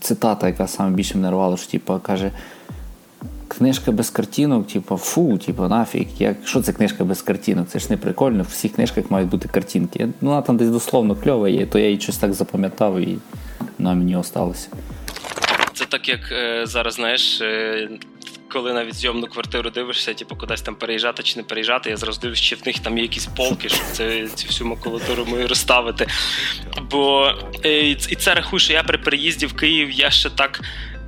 цитата, яка саме більше мене рвала, що типу, каже. Книжка без картинок, типу, фу, типу, нафіг. Як, що це книжка без картинок? Це ж не прикольно, в всіх книжках мають бути картинки. Ну, вона там десь дословно кльова є, то я її щось так запам'ятав і вона мені осталося. Це так, як е, зараз, знаєш, е, коли навіть зйомну квартиру дивишся, типу, кудись там переїжджати чи не переїжджати, я зразу дивлюсь, чи в них там є якісь полки, щоб це, цю всю макулатуру мою розставити. Бо е, і це рахую, що я при переїзді в Київ я ще так.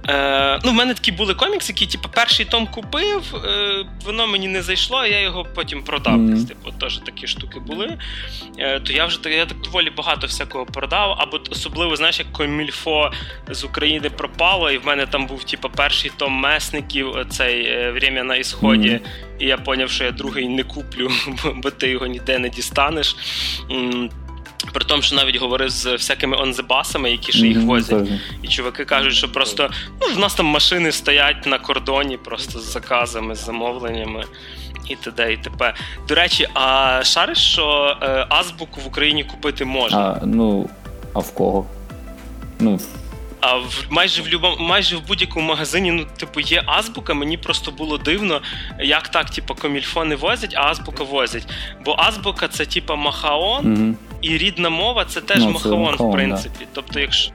Е, ну, В мене такі були комікси, які типу, перший том купив, е, воно мені не зайшло, а я його потім продав. Mm-hmm. Типу, теж такі штуки були. Е, То я вже я так доволі багато всякого продав. Або особливо, знаєш, як комільфо з України пропало, і в мене там був типу, перший том месників, цей е, «Время на ісході. Mm-hmm. І я зрозумів, що я другий не куплю, бо ти його ніде не дістанеш. При тому, що навіть говорив з всякими онзебасами, які ж їх возять. Mm-hmm. І чуваки кажуть, що просто ну, в нас там машини стоять на кордоні, просто з заказами, з замовленнями і т.д. і т.п. До речі, а шариш, що е, азбуку в Україні купити можна? А, Ну, а в кого? Ну, а в майже в любому, майже в будь-якому магазині, ну, типу, є азбука. Мені просто було дивно, як так, типу, комільфони возять, а азбука возять. Бо азбука це типу махаон, mm-hmm. І рідна мова це теж ну, махаон, махаон, в принципі. Да. Тобто, якщо.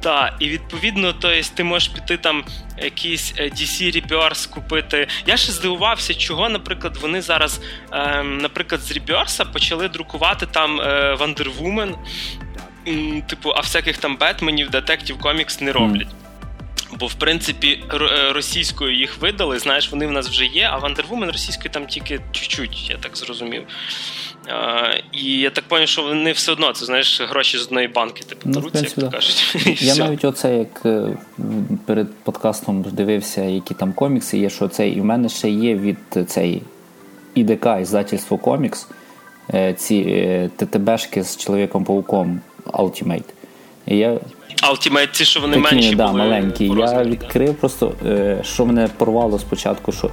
Так, і відповідно, то є, ти можеш піти там якийсь е, DC Rebirth купити. Я ще здивувався, чого, наприклад, вони зараз, ем, наприклад, з Rebirth почали друкувати там е, Wonder Woman, типу, а всяких там Бетменів, детектів, комікс не роблять. Бо, в принципі, е, російською їх видали, знаєш, вони в нас вже є, а Вандервумен російською там тільки чуть-чуть, я так зрозумів. А, І я так зрозумів, що вони все одно, це знаєш, гроші з одної банки, типу, ну, таруться, як то кажуть. Я навіть оце, як е, перед подкастом дивився, які там комікси є, що це і в мене ще є від цей ІДК, іздательство комікс, е, ці ТТБшки з Чоловіком-пауком. Ultimate. І я... Ultimate, що вони Такі, менші да, були маленькі. Я відкрив просто, е, що мене порвало спочатку, що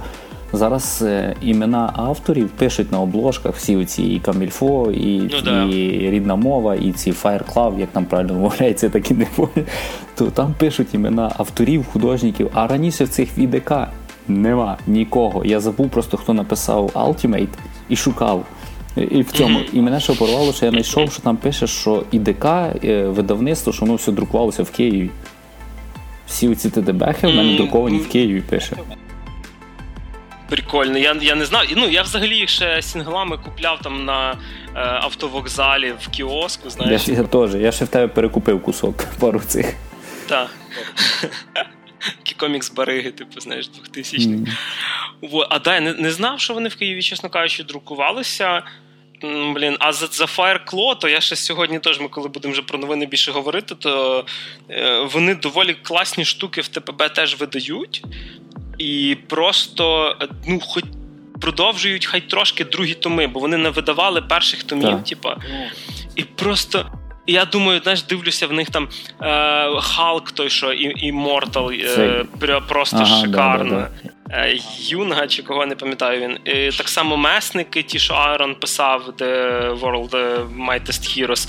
зараз е, імена авторів пишуть на обложках всі оці і Камільфо, і, ну, да. і рідна мова, і ці Fire Club, як там правильно вимовляється, так і не понял. То там пишуть імена авторів, художників, а раніше в цих ВДК нема нікого. Я забув просто, хто написав Ultimate і шукав. І в цьому. І мене ще порвало, що я знайшов, що там пише, що ІДК, е, видавництво, що воно все друкувалося в Києві. Всі ці ТДБхи в мене друковані в Києві пише. Прикольно, я я не знав. Ну, я взагалі їх ще сінглами купляв там на е, автовокзалі в кіоску. знаєш. Я, я теж, я ще в тебе перекупив кусок пару цих. Так. Комікс Бариги, типу, знаєш, 2000 х Mm. А да, я не, не знав, що вони в Києві, чесно кажучи, друкувалися. Блін, а за за Fireclaw, то я ще сьогодні теж, ми коли будемо вже про новини більше говорити, то е, вони доволі класні штуки в ТПБ теж видають. І просто, ну, хоч продовжують хай трошки другі томи, бо вони не видавали перших томів, типа. І просто. Я думаю, знаєш, дивлюся в них там е, Халк, той, що і Immortal, е, просто ага, шикарно. Да, да, Е, Юнга чи кого не пам'ятаю він. І Так само месники, ті, що Айрон писав The World Mightiest Heroes.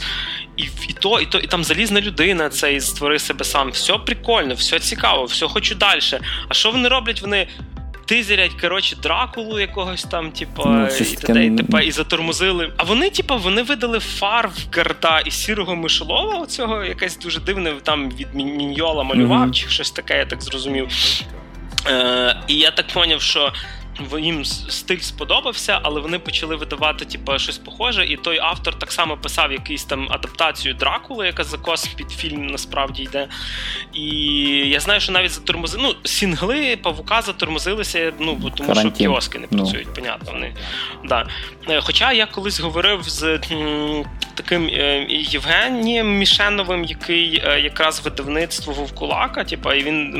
І і то, і то, і там залізна людина, цей створи себе сам. Все прикольно, все цікаво, все хочу далі. А що вони роблять? Вони. Тизерять, коротше, дракулу якогось там, типу, ну, і таке... і, типа, і затормозили. А вони, типу, вони видали Фарвгарда і сірого мишолова. Оцього якесь дуже дивне там від Міньйола малював, mm-hmm. чи щось таке, я так зрозумів. Е, І я так поняв, що їм стиль сподобався, але вони почали видавати типу, щось похоже. І той автор так само писав якийсь там адаптацію Дракули, яка закос під фільм насправді йде. І я знаю, що навіть затормозили. Ну, сінгли павука затормозилися, ну, бо тому Карантин. що кіоски не ну. працюють, ну. понятно. Вони. Да. Е, хоча я колись говорив з таким е, Євгенієм Мішеновим, який е, якраз видавництво Вовкулака, типу, і він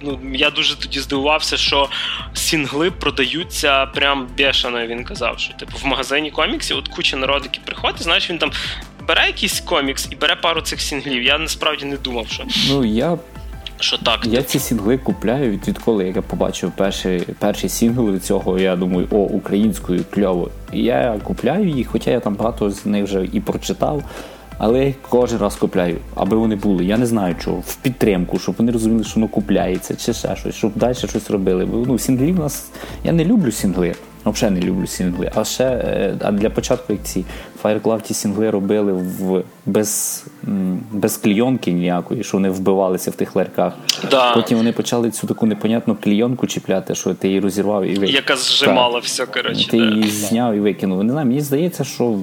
ну, я дуже тоді здивувався, що сінгли продаються прям бешено, він казав, що типу в магазині коміксів от куча народу, які приходить, знаєш, він там бере якийсь комікс і бере пару цих сінглів. Я насправді не думав, що. Ну, я що так. Я ці сінгли купляю від відколи як я побачив перший перший сінгл від цього, я думаю, о, українською кльово. І я купляю їх, хоча я там багато з них вже і прочитав. Але я кожен раз купляю, аби вони були. Я не знаю чого, в підтримку, щоб вони розуміли, що воно купляється, чи ще щось, щоб далі щось робили. Бо ну, сінглі в нас. Я не люблю сінгли. Взагалі не люблю сінгли. А ще е, а для початку, як ці Firecloud ті сінгли робили в без без клійонки ніякої, що вони вбивалися в тих ларьках. Да. Потім вони почали цю таку непонятну клійонку чіпляти, що ти її розірвав і викинув. Яка зжимала так. все, коротше. Ти да. її зняв і викинув. Не знаю, мені здається, що.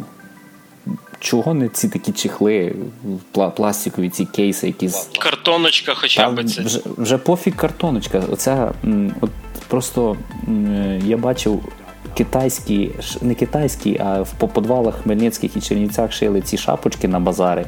Чого не ці такі чехли, пластикові ці кейси, які картоночка, хоча б це вже вже пофіг картоночка. Оце от просто я бачив китайські, не китайські, а в подвалах Хмельницьких і Чернівцях шили ці шапочки на базари.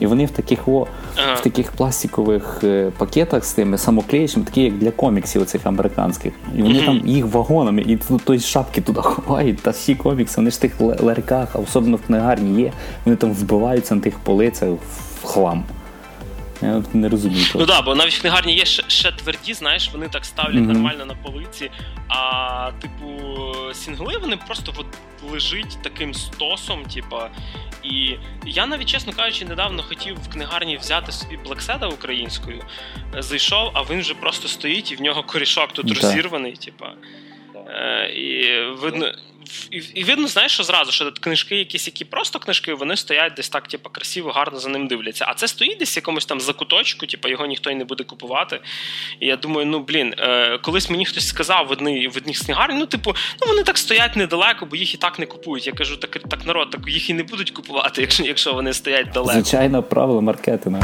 І вони в таких о, ага. в таких пластикових е, пакетах з тими самоклеючими, такі як для коміксів оцих американських. І вони mm-hmm. там їх вагонами, і тут шапки туди ховають, та всі комікси, вони ж в тих ларьках, а особливо в книгарні є, вони там вбиваються на тих полицях в хлам. Я не розумію. Ну так, бо навіть в книгарні є ще, ще тверді, знаєш, вони так ставлять mm-hmm. нормально на полиці. А, типу, сінгли вони просто от лежить таким стосом, типа. І я навіть, чесно кажучи, недавно хотів в книгарні взяти собі Блекседа українською. Зайшов, а він вже просто стоїть, і в нього корішок тут mm-hmm. розірваний, типа. Е, і видно, і, видно, знаєш, що зразу, що книжки, якісь, які просто книжки, вони стоять десь так, типу, красиво, гарно за ним дивляться. А це стоїть десь в якомусь там закуточку, типу, його ніхто й не буде купувати. І я думаю, ну блін, е, колись мені хтось сказав в одній в одній книгарні, ну, типу, ну вони так стоять недалеко, бо їх і так не купують. Я кажу, так так народ, так їх і не будуть купувати, якщо якщо вони стоять далеко. Звичайно, правило маркетингу.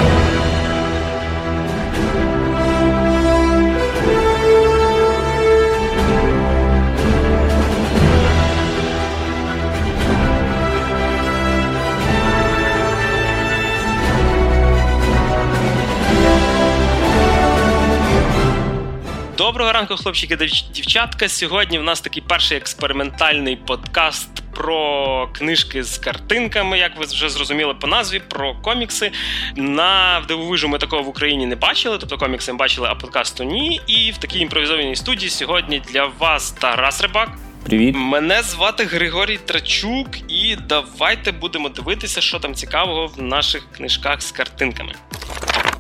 Доброго ранку, хлопчики дівчатка. Сьогодні в нас такий перший експериментальний подкаст про книжки з картинками, як ви вже зрозуміли по назві, про комікси. На дивовижу ми такого в Україні не бачили, тобто комікси ми бачили, а подкасту ні. І в такій імпровізованій студії сьогодні для вас Тарас Рибак. Привіт, мене звати Григорій Трачук, і давайте будемо дивитися, що там цікавого в наших книжках з картинками.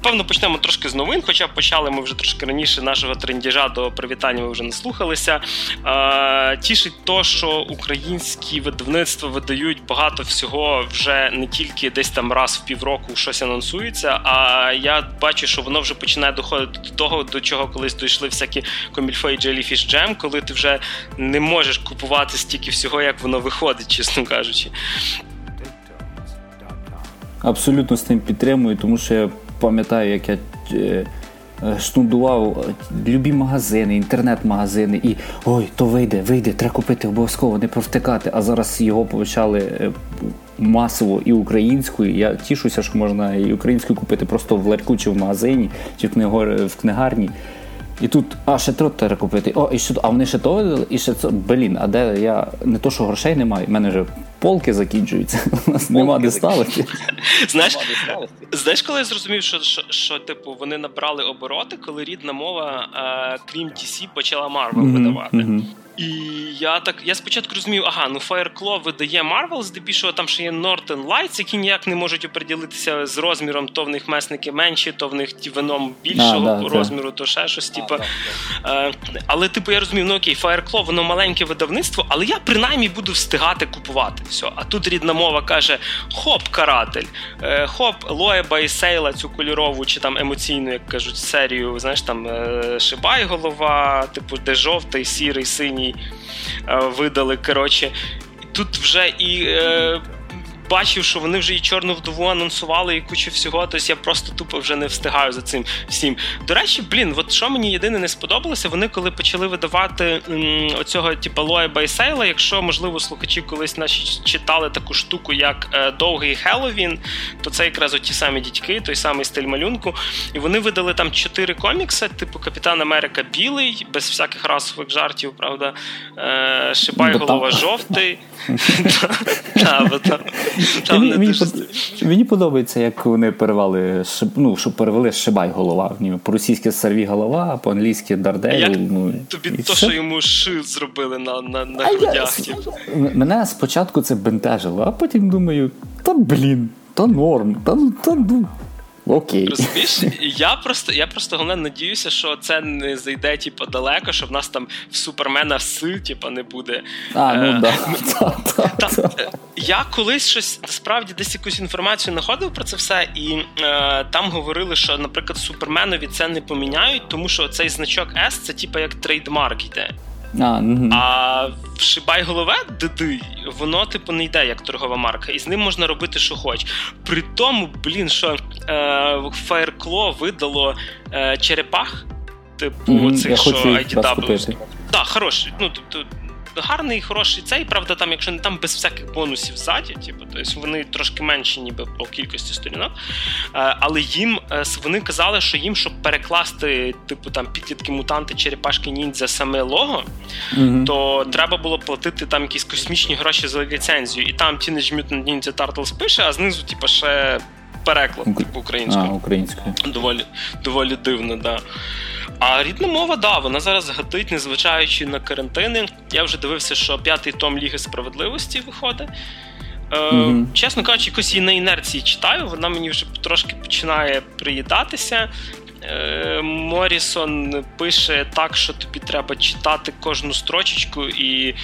Певно, почнемо трошки з новин, хоча почали ми вже трошки раніше нашого трендіжа до привітання. Ми вже наслухалися. Е, Тішить то, що українські видавництва видають багато всього вже не тільки десь там раз в півроку щось анонсується. А я бачу, що воно вже починає доходити до того, до чого колись дійшли всякі комільфо і Jellyfish Jam, коли ти вже не можеш купувати стільки всього, як воно виходить, чесно кажучи. Абсолютно з тим підтримую, тому що я пам'ятаю, як я е, е, штундував любі магазини, інтернет-магазини, і ой, то вийде, вийде, треба купити обов'язково, не провтикати. А зараз його почали е, масово і українською. Я тішуся, що можна і українською купити просто в ларьку чи в магазині, чи в книгарні. І тут, а ще то треба купити. О, і ще а вони ще то видали, і ще це. Блін, а де я не то, що грошей немає, в мене вже полки закінчуються. У нас нема де ставити. Знаєш, знаєш, коли я зрозумів, що, що, що типу, вони набрали обороти, коли рідна мова, а, крім TC, почала Marvel mm-hmm, видавати. Mm-hmm. І я так я спочатку розумів, ага, ну Fireclaw видає Marvel, здебільшого там ще є Northern Lights, які ніяк не можуть оприділитися з розміром, то в них месники менші, то в них вином більшого а, да, розміру, то ще щось. Типу. Е, але, типу, я розумів, ну окей, Fireclaw, воно маленьке видавництво, але я принаймні буду встигати купувати все. А тут рідна мова каже: хоп, каратель, е, хоп, Лоеба і Сейла, цю кольорову чи там емоційну, як кажуть, серію, знаєш, там е, Шибайголова, типу, де жовтий, сірий, синій. Е, видали. коротше. Тут вже і е, бачив, що вони вже і чорну вдову анонсували і кучу всього, тобто я просто тупо вже не встигаю за цим всім. До речі, блін, от що мені єдине не сподобалося, вони коли почали видавати м, оцього типу Лоеба й Сейла, якщо, можливо, слухачі колись наші читали таку штуку, як е, Довгий Хеллоуін, то це якраз оті самі дітьки, той самий стиль малюнку. І вони видали там чотири комікси, типу Капітан Америка Білий, без всяких расових жартів, правда, е, Шибай голова жовтий. Мені, мені, мені подобається, як вони перевели ну, щоб перевели Шибай голова. По-російськи серві голова, а по-англійськи Дардеві. Ну, Тобі то, що йому ши зробили на на, на грудях. Я, мене спочатку це бентежило, а потім думаю, та блін. та норм, та, та ну. Окей. Розумієш? Я просто я просто головне надіюся, що це не зайде типу, далеко, що в нас там в супермена с, типу, не буде. А, ну е, да. Е, я колись щось насправді десь якусь інформацію знаходив про це все, і е, там говорили, що, наприклад, суперменові це не поміняють, тому що цей значок S це типу як trademark йде. А угу. а шибай голове диди, воно типу не йде як торгова марка, і з ним можна робити, що хоч. При тому, блін, що е, Fireclaw видало е, черепах, типу, угу, цих, що IDW. Так, хороший. Ну, тобто, гарний, хороший цей, правда, там, якщо не там без всяких бонусів ззаді, типу, тобто вони трошки менші, ніби по кількості сторінок. Е, але їм е, вони казали, що їм, щоб перекласти, типу, там підлітки мутанти, черепашки ніндзя саме лого, mm-hmm. то треба було платити там якісь космічні гроші за ліцензію. І там Teenage Mutant Ninja Turtles пише, а знизу, типу, ще переклад типу, українською. А, українською. Доволі доволі дивно, да. А рідна мова, да, вона зараз гатить, незважаючи на карантини. Я вже дивився, що п'ятий том Ліги справедливості виходить. Е, mm-hmm. Чесно кажучи, якось її на інерції читаю, вона мені вже трошки починає приїдатися. Е, Морісон пише так, що тобі треба читати кожну строчечку, і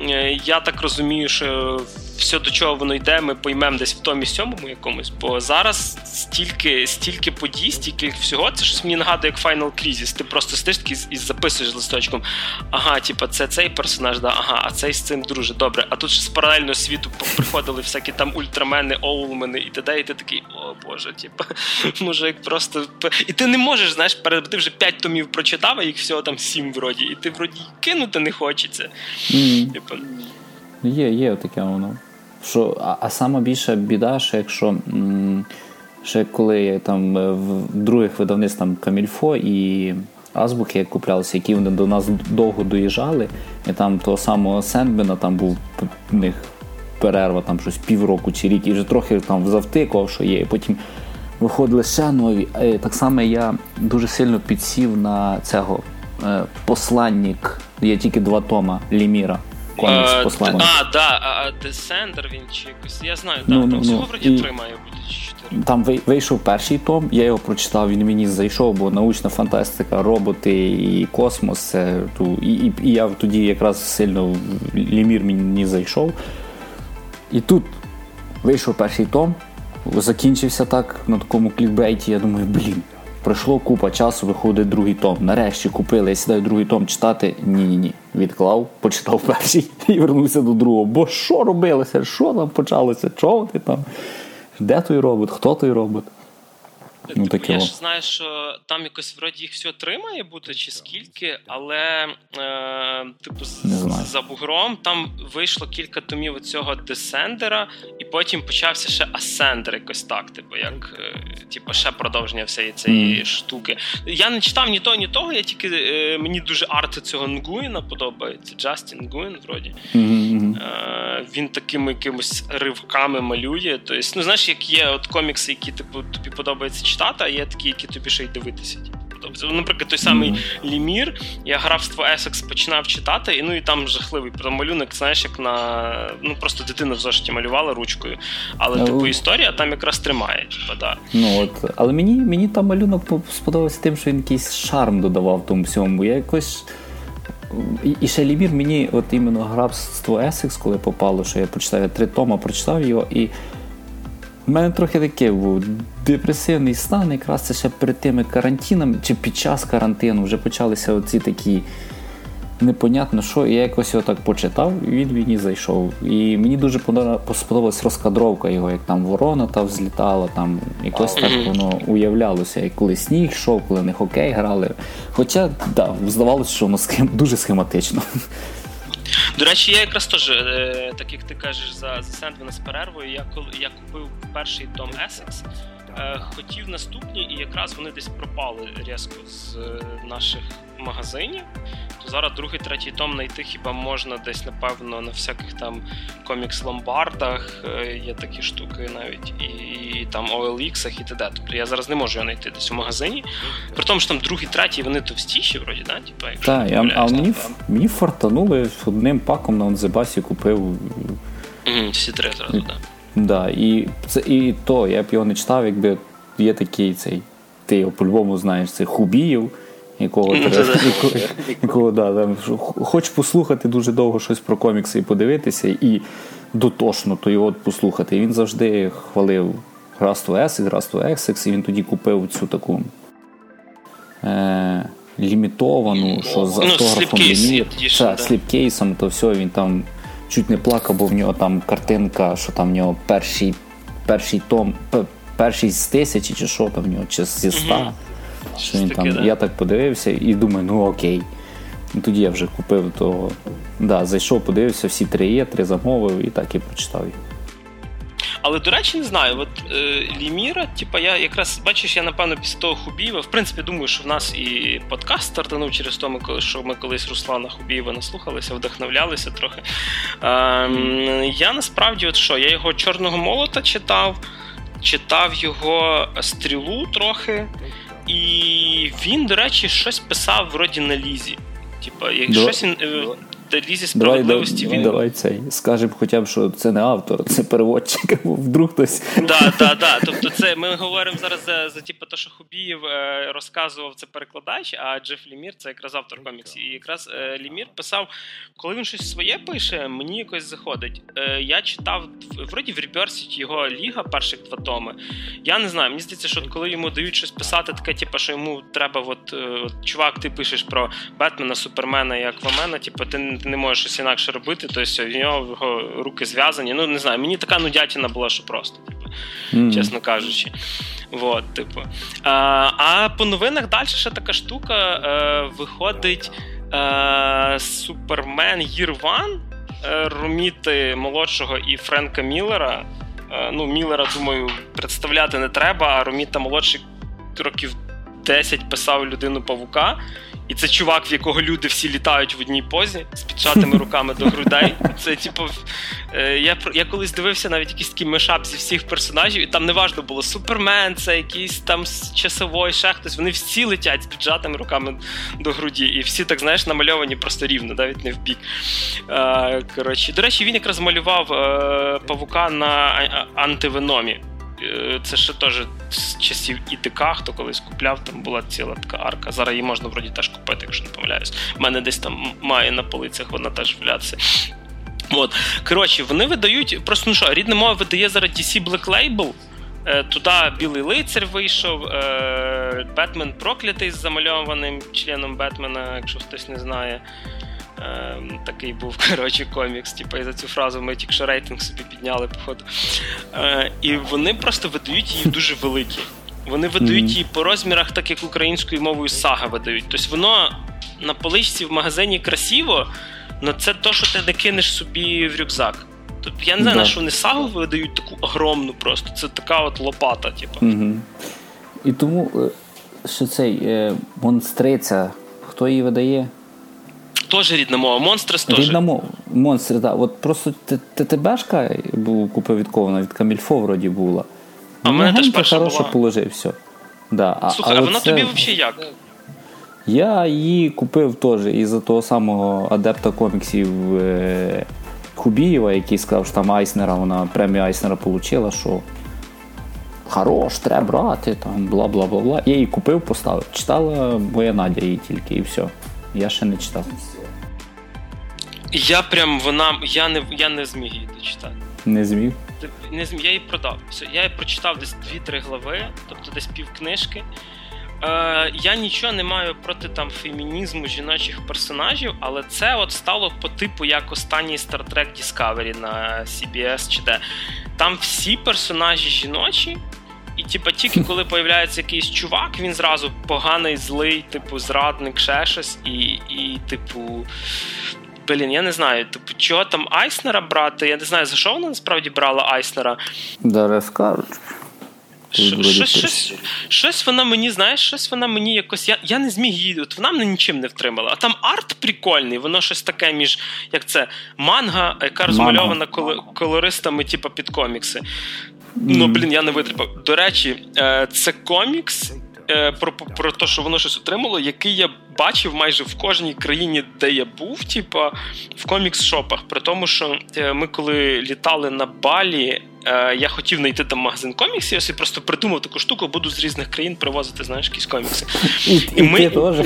е, я так розумію, що все, до чого воно йде, ми поймемо десь в томі сьомому якомусь. Бо зараз стільки стільки подій, стільки всього, це щось мені нагадує, як Final Crisis. Ти просто сидиш такий і записуєш листочком. Ага, типа, це цей персонаж, да, ага, а цей з цим друже. Добре. А тут ж з паралельного світу приходили всякі там ультрамени, оулмени і т.д. і ти такий, о Боже, типа, може, як просто. І ти не можеш, знаєш, ти вже п'ять томів прочитав, а їх всього там сім вроді, і ти вроді кинути не хочеться. Mm. Типа. Є, є таке воно. Що, А а сама більша біда, що якщо ще коли там е, в других видавництв там Камільфо і Азбуки куплялися, які вони до нас довго доїжджали, і там того самого Сендбена там був в них перерва, там щось півроку чи рік, і вже трохи там завтикував, що є. І потім виходили ще нові. Е, так само я дуже сильно підсів на цього е, посланник. Є тільки два тома Ліміра комікс uh. А, да, а Descender він чи якось. Я знаю, ну, да, ну, там всього ну, вроді три має бути чотири. Там вийшов перший том, я його прочитав, він мені зайшов, бо научна фантастика, роботи і космос. І, і, і я тоді якраз сильно лімір мені зайшов. І тут вийшов перший том, закінчився так на такому клікбейті, я думаю, блін. Пройшло купа часу, виходить другий том. Нарешті купили, я сідаю другий том читати. Ні-ні ні. Відклав, почитав перший і вернувся до другого. Бо що робилося? Що там почалося? Чого ти там? Де той робот? Хто той робот? Ну, таке Я ж знаю, що там якось вроді їх всього три має бути, чи скільки, але е, типу за бугром там вийшло кілька томів цього десендера, і потім почався ще асендер, якось так, типу, як е, типу, ще продовження всієї цієї mm. штуки. Я не читав ні того, ні того. Я тільки е, мені дуже арти цього Нгуїна подобається. Джастін Нгуїн, вроді. Mm-hmm. Е, Він такими якимось ривками малює. Тобто, ну знаєш, як є от комікси, які типу тобі подобаються читати, а є такі, які тобі ще й дивитися. Тобто, наприклад, той самий mm-hmm. Лемір, я графство Есекс починав читати, і ну і там жахливий малюнок, знаєш, як на ну просто дитина в зошиті малювала ручкою. Але ну, типу історія там якраз тримає. Типу, да. Ну от, але мені мені там малюнок сподобався тим, що він якийсь шарм додавав тому всьому. Я якось. І, і ще Лемір мені, от іменно графство Есекс, коли попало, що я прочитав я три тома, прочитав його і. У мене трохи таке був депресивний стан, якраз це ще перед тими карантинами, чи під час карантину вже почалися оці такі непонятно що. І я якось його так почитав, і він мені зайшов. І мені дуже сподобалась розкадровка його, як там ворона та взлітала, там якось так воно уявлялося, як коли сніг йшов, коли не хокей грали. Хоча, да, здавалося, що воно схем... дуже схематично. До речі, я якраз теж, е, так як ти кажеш, за за сендвіна з перервою, я коли я купив перший том Essex, хотів наступні, і якраз вони десь пропали різко з е, наших магазинів. То зараз другий, третій том знайти хіба можна десь, напевно, на всяких там комікс-ломбардах є такі штуки навіть, і, і там OLX і т.д. Тобто я зараз не можу його знайти десь у магазині. При тому, що там другий, третій, вони товстіші, вроді, да? Типа, якщо Так, я, а мені, мені фартанули одним паком на Онзебасі купив. Mm, всі три зразу, так. Да, і це і то, я б його не читав, якби є такий цей, ти його по-любому знаєш, це Хубіїв, якого якого, да, там, хоч послухати дуже довго щось про комікси і подивитися, і дотошно то його послухати. І він завжди хвалив Rust OS і Rust Essex, і він тоді купив цю таку е, лімітовану, що з автографом ліміт, сліпкейсом, то все, він там чуть не плакав, бо в нього там картинка, що там в нього перший перший том, перший з тисячі, чи що там в нього, чи зі ста. Угу. Що він таки, там, да. Я так подивився і думаю, ну окей. Тоді я вже купив того. Да, Зайшов, подивився, всі три є, три замовив і так і прочитав їх. Але, до речі, не знаю, от е, Ліміра, типа, я якраз бачиш, я напевно після того Хубієва, в принципі, думаю, що в нас і подкаст стартанув через то, що ми колись Руслана Хубієва наслухалися, вдохновлялися трохи. Е, Я насправді, от що, я його Чорного молота читав, читав його стрілу трохи, і він, до речі, щось писав вроді на лізі. Типа, як щось він е, лізі справедливості давай, він. Давай цей скажемо хоча б, що це не автор, це переводчик, або вдруг хтось. Так, так, так. Тобто, це ми говоримо зараз за за типу, те, що Хубієв е, розказував це перекладач, а Джеф Лімір це якраз автор коміксів. І якраз е, Лімір писав, коли він щось своє пише, мені якось заходить. Е, я читав вроді в Реберсі його ліга, перших два томи. Я не знаю, мені здається, що коли йому дають щось писати, таке, типу, що йому треба, от, от чувак, ти пишеш про Бетмена, Супермена і Аквамена, типу, ти ти не можеш щось інакше робити, тобто в нього руки зв'язані. Ну, не знаю, мені така нудятіна була, що просто, типу, mm. чесно кажучи. Вот, типу. А а по новинах далі ще така штука е, виходить е, Супермен Year One е, Роміти молодшого і Френка Міллера. Е, ну, Міллера, думаю, представляти не треба, а Роміта молодший років 10 писав людину павука. І це чувак, в якого люди всі літають в одній позі з піджатими руками до грудей. Це, типу, е, я я колись дивився навіть якийсь такий mashup зі всіх персонажів, і там неважно було Супермен, це якийсь там часовий, ще хтось. Вони всі летять з піджатими руками до груді. І всі так, знаєш, намальовані просто рівно, навіть не в бік. Е, коротше, До речі, він якраз малював е, павука на антивеномі. Е, це ще теж з часів ІТК, хто колись купляв, там була ціла така арка. Зараз її можна вроді теж купити, якщо не помиляюсь. У мене десь там має на полицях вона теж валятися. От. Коротше, вони видають, просто ну що, рідна мова видає зараз DC Black Label. Е, туди Білий лицар вийшов, Бетмен проклятий з замальованим членом Бетмена, якщо хтось не знає. Ем, такий був коротше, комікс. Типу, і за цю фразу ми тільки що рейтинг собі підняли, походу. Е, і вони просто видають її дуже великі. Вони видають її по розмірах, так як українською мовою сага видають. Тобто воно на поличці в магазині красиво, але це то, що ти не кинеш собі в рюкзак. Тобто я не знаю, да. на що вони сагу видають таку огромну просто. Це така от лопата, типу. Угу. І тому, е, що цей е, монстриця, хто її видає? Теж рідна мова. Монстрес теж. Рідна мова. Монстри, так. От просто ТТБшка був купив від кого від Камільфо вроді була. А в мене теж перша була. положив, все. Да. Слухай, а, а вона це... тобі взагалі як? Я її купив теж із-за того самого адепта коміксів е- Хубієва, який сказав, що там Айснера, вона премію Айснера отримала, що хорош, треба брати, там, бла бла бла бла. Я її купив, поставив. Читала моя Надя її тільки і все. Я ще не читав. Я прям вона. Я не я не зміг її дочитати. Не зміг? Не зміг, Я її продав. Все, Я її прочитав десь 2-3 глави, тобто десь пів книжки. Е, Я нічого не маю проти там фемінізму жіночих персонажів, але це от стало по типу як останній Star Trek Discovery на CBS чи де. Там всі персонажі жіночі. І, типа, тільки коли появляється якийсь чувак, він зразу поганий, злий, типу, зрадник, ще щось, і, і типу. Блін, я не знаю, типу, чого там Айснера брати? Я не знаю, за що вона насправді брала Айснера. Да. Щось, щось, щось вона мені, знаєш, щось вона мені якось. Я я не зміг її. От вона мене нічим не втримала. А там арт прикольний, воно щось таке між як це манга, яка розмальована колористами, типу, під комікси. Ну, блін, я не витримав. До речі, е, це комікс. Е, про про те, що воно щось отримало, який я бачив майже в кожній країні, де я був, типа в комікс-шопах. При тому, що е, ми коли літали на Балі, е, я хотів знайти там магазин коміксів, я собі просто придумав таку штуку, буду з різних країн привозити, знаєш, якісь комікси. І, і, ми... ти теж.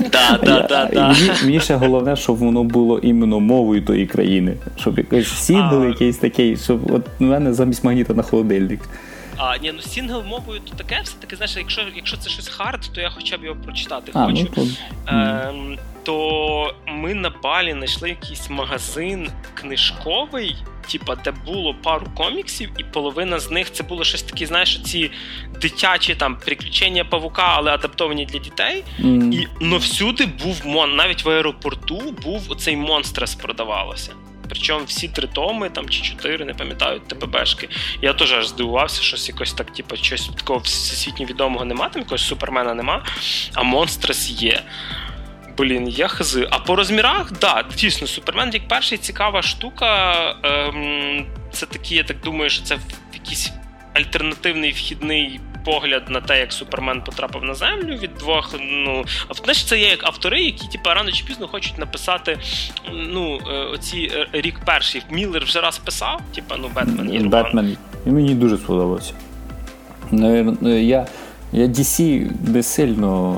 Да, да, да, да. Мені ще головне, щоб воно було іменно мовою тої країни. Щоб якийсь сінгл якийсь такий, щоб от у мене замість магніта на холодильник. А ні, ну сінгл мовою то таке, все-таки, знаєш, якщо якщо це щось hard, то я хоча б його прочитати а, хочу. Ну, то... Е, то ми на Балі знайшли якийсь магазин книжковий, типа, де було пару коміксів, і половина з них це було щось таке, знаєш, ці дитячі там приключення павука, але адаптовані для дітей. Mm. І ну, всюди був мон, навіть в аеропорту був оцей монстрес продавалося. Причому всі три томи там чи чотири, не пам'ятаю, ТПБшки. Я теж аж здивувався, щось якось так, типу, щось такого всесвітньо відомого нема, там якогось супермена нема, а монстрес є. Блін, я хази. А по розмірах, да, дійсно, Супермен як перший цікава штука. Ем, Це такі, я так думаю, що це якийсь альтернативний вхідний погляд на те, як Супермен потрапив на землю від двох. Ну знаєш, це є як автори, які типу, рано чи пізно хочуть написати. Ну, е, оці е, рік перший Міллер вже раз писав, типу, ну Бетмен є. Бетмен. І мені дуже сподобався. Я я DC не сильно.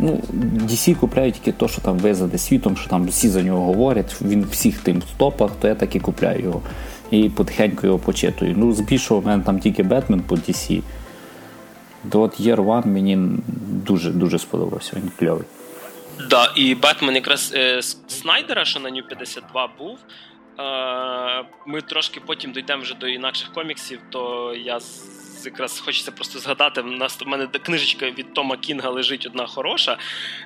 Ну, DC купляють тільки те, що там визаде світом, що там всі за нього говорять, він всіх тим в топах, то я так і купляю його і потихеньку його почитую. Ну, збільшував мене там тільки Бетмен по DC. То от Year One мені дуже-дуже сподобався, він кльовий. Да, і Бетмен якраз е, Снайдера, що на New 52 був. Е, Ми трошки потім дійдемо вже до інакших коміксів, то я якраз хочеться просто згадати. У нас у мене книжечка від Тома Кінга лежить одна хороша.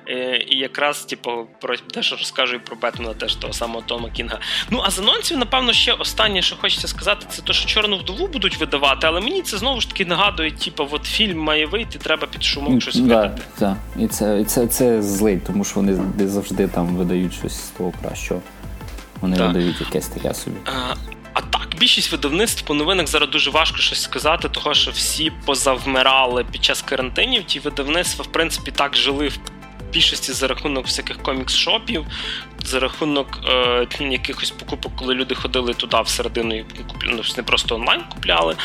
Е, і якраз, типу, про те, що розкажу і про Бетмена, теж того самого Тома Кінга. Ну, а з анонсів, напевно, ще останнє, що хочеться сказати, це те, що Чорну вдову будуть видавати, але мені це знову ж таки нагадує, типу, от фільм має вийти, треба під шумок щось да, видати. Так, і це і це, це злий, тому що вони завжди там видають щось з того кращого. Вони так. видають якесь таке собі. А, а так, більшість видавництв по новинах зараз дуже важко щось сказати, того що всі позавмирали під час карантинів. Ті видавництва, в принципі, так жили в більшості за рахунок всяких комікс-шопів, за рахунок е, якихось покупок, коли люди ходили туди всередину і купляли, ну, не просто онлайн купляли.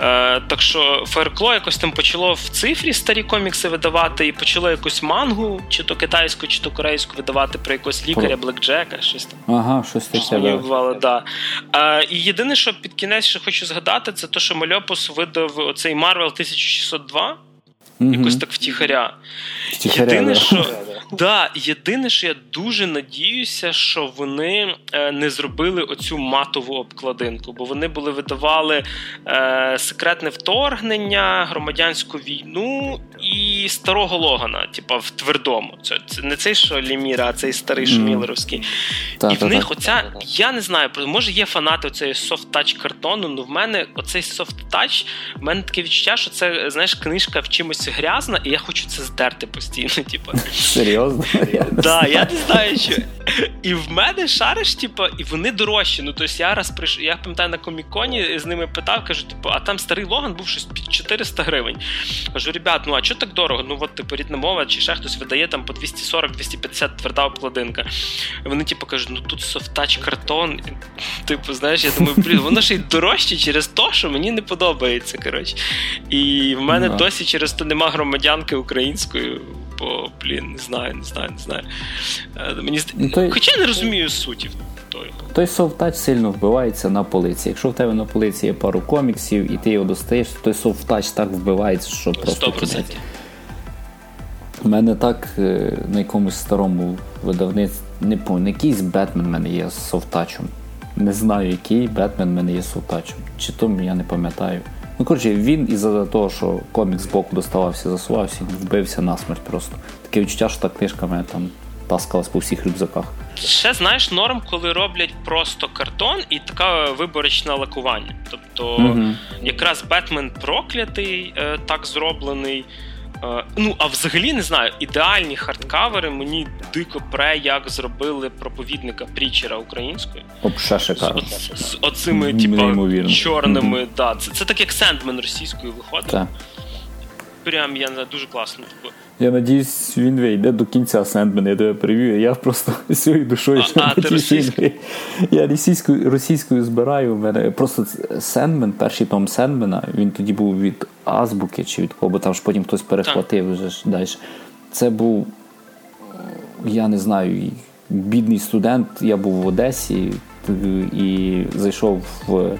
Е, Так що Fireclaw якось там почало в цифрі старі комікси видавати, і почало якусь мангу, чи то китайську, чи то корейську видавати про якогось лікаря, Блекджека, щось там. Ага, щось таке. Да. Е, І єдине, що під кінець ще хочу згадати, це те, що Мальопус видав оцей Марвел 1602 mm Якось так втіхаря. втіхаря єдине, да. що да, єдине, що я дуже надіюся, що вони е, не зробили оцю матову обкладинку, бо вони були видавали е, секретне вторгнення, громадянську війну і старого Логана, типа в твердому. Це, це не цей що Леміра, а цей старий mm. Міллеровський. і в них оця, я не знаю, може є фанати оцеї soft-touch картону, але в мене оцей soft-touch, в мене таке відчуття, що це знаєш, книжка в чимось грязна, і я хочу це здерти постійно. Типу. Серйозно? Так, я не знаю, що. І в мене шариш, типу, і вони дорожчі. Ну, тобто я раз прийшов, я пам'ятаю на коміконі з ними питав, кажу, типу, а там старий Логан був щось під 400 гривень. Кажу, ребят, ну а чого так дорого? Ну, от, типу, рідна мова, чи ще хтось видає там по 240-250 тверда обкладинка. І вони, типу, кажуть, ну тут софтач картон. Типу, знаєш, я думаю, блін, воно ще й дорожче через те, що мені не подобається. коротше. І в мене ну досі через то нема громадянки української, бо, блін, не знаю, не знаю, не знаю. Е, мені ну, той... Хоча я не розумію суті. Той Той soft-touch сильно вбивається на полиці. Якщо в тебе на полиці є пару коміксів і ти його достаєш, то той soft-touch так вбивається, що просто. 100%. У мене так е, на якомусь старому видавництві, не пам'ятаю, якийсь Бетмен в мене є з soft-touch ем. Не знаю, який Бетмен в мене є з софтачем. Чи то я не пам'ятаю. Ну, коротше, він із-за того, що комік з боку доставався, засувався, вбився насмерть просто. Таке відчуття, що та книжка мене там таскалась по всіх рюкзаках. Ще знаєш норм, коли роблять просто картон і таке виборочне лакування. Тобто, угу. якраз Бетмен проклятий, е, так зроблений. Е, ну, а взагалі не знаю, ідеальні хардкавери мені дико пре, як зробили проповідника Preacher а українською. Обша шикарно. З, з, з оцими, типу, чорними. Mm-hmm. Да, Це це так як Сендмен російською виходить. Так. прям я не дуже класно. Типу. Я надіюсь, він вийде до кінця Сендмена, я тебе перебив. Я просто всією душою а, а, ти Я російською російською збираю. У мене просто Сендмен, перший том Сендмена, він тоді був від Азбуки чи від кого, бо там ж потім хтось перехватив вже ж далі. Це був, я не знаю, бідний студент. Я був в Одесі і зайшов в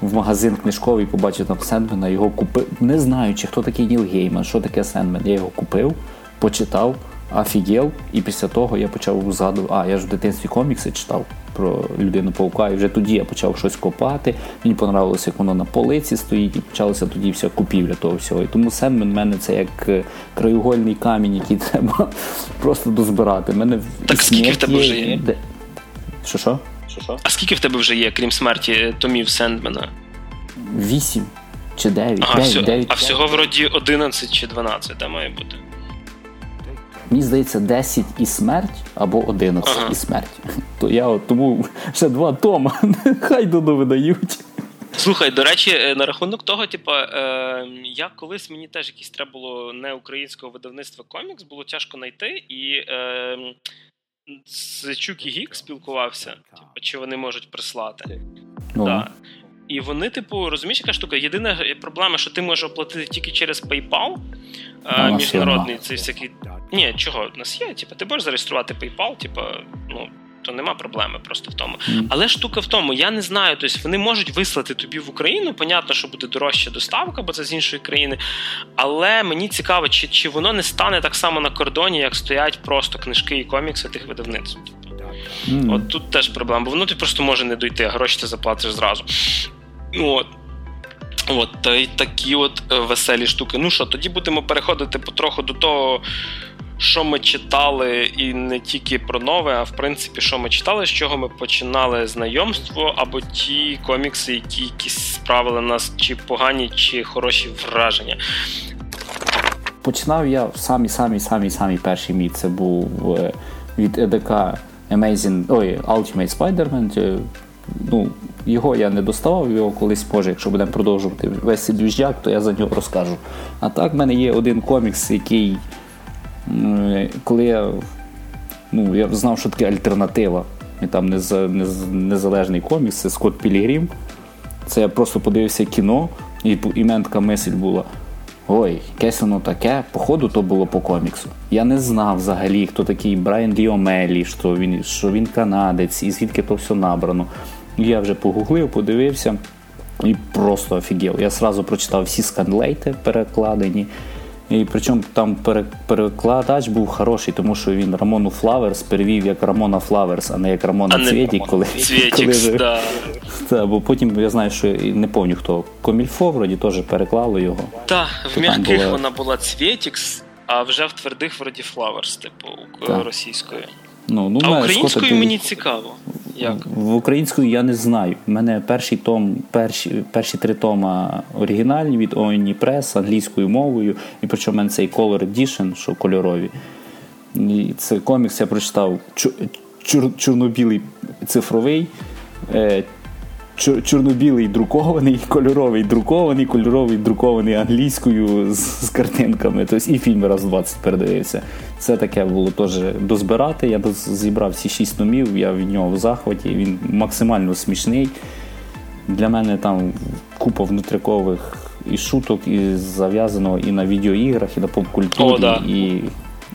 в магазин книжковий, побачив там Сендмена, його купив, не знаючи, хто такий Ніл Гейман, що таке Сендмен. Я його купив, почитав, офігел, і після того я почав згадувати, а я ж в дитинстві комікси читав про людину паука, і вже тоді я почав щось копати. Мені подобалося, як воно на полиці стоїть, і почалася тоді вся купівля того всього. І тому Сендмен в мене це як е, краєугольний камінь, який треба просто дозбирати. Мене Так скільки в тебе вже є? Що що? А скільки в тебе вже є, крім смерті Томів Сендмена? Вісім чи дев'ять. Ага, 9, 9, а всього вроді 11 чи 12, де має бути. Мені здається, 10 і смерть або 11 ага. і смерть. То я от тому ще два тома. Хай видають. Слухай, до речі, е, на рахунок того, типу, е, я колись мені теж якісь треба було не українського видавництва комікс, було тяжко знайти, і е, з Чукі Гік спілкувався, типу, чи вони можуть прислати. Ну. Да. І вони, типу, розумієш, яка штука? Єдина проблема, що ти можеш оплатити тільки через PayPal а, міжнародний цей всякий. Ні, чого у нас є? Типу, ти можеш зареєструвати PayPal, типу, ну. То нема проблеми просто в тому. Mm. Але штука в тому, я не знаю, тобто вони можуть вислати тобі в Україну. Понятно, що буде дорожча доставка, бо це з іншої країни. Але мені цікаво, чи чи воно не стане так само на кордоні, як стоять просто книжки і комікси тих видавництв. Mm. От тут теж проблема, бо воно ти просто може не дойти, а гроші ти заплатиш зразу. От. От, та й такі от е, веселі штуки. Ну що, тоді будемо переходити потроху до того, що ми читали, і не тільки про нове, а в принципі, що ми читали, з чого ми починали знайомство, або ті комікси, які якісь справили нас, чи погані, чи хороші враження. Починав я самі-самі-самі-самі перший мій. Це був е, від ЕДК Amazing, ой, Ultimate Spider-Man. Ну, Його я не доставав, його колись може, якщо будемо продовжувати весь цей то я за нього розкажу. А так, в мене є один комікс, який, коли я ну, я знав, що таке альтернатива. І там незалежний комікс, це Скотт Пілігрім. Це я просто подивився кіно, і іменка мисль була. Ой, якесь воно таке, походу, то було по коміксу. Я не знав взагалі, хто такий Брайан Діомелі, що він що він канадець, і звідки то все набрано. Я вже погуглив, подивився і просто офігел. Я сразу прочитав всі скани перекладені. І причому там перекладач був хороший, тому що він Рамону Флаверс перевів як Рамона Флаверс, а не як Рамона Цвєтік. Коли, Цвєтікс, коли, да. Та, бо потім я знаю, що не пам'ятаю хто. Комільфо вроді теж переклали його. Так, в м'яких була... вона була Цвєтікс, а вже в твердих вроді Флаверс, типу, російською. Ну, ну, А українською мені цікаво. Як? В українську я не знаю. У мене перший том, перші перші три тома оригінальні від ONI Press англійською мовою, і причому в мене цей Color Edition, що кольорові. І Це комікс я прочитав чор, чорно-білий цифровий. Чорно-білий друкований, кольоровий друкований, кольоровий друкований англійською з, з картинками. Тобто і фільм раз 20 передивився. Це таке було теж дозбирати. Я зібрав всі шість номів, я від нього в захваті. Він максимально смішний. Для мене там купа внутрикових і шуток, і зав'язаного і на відеоіграх, і на поп-культурі. О, да. і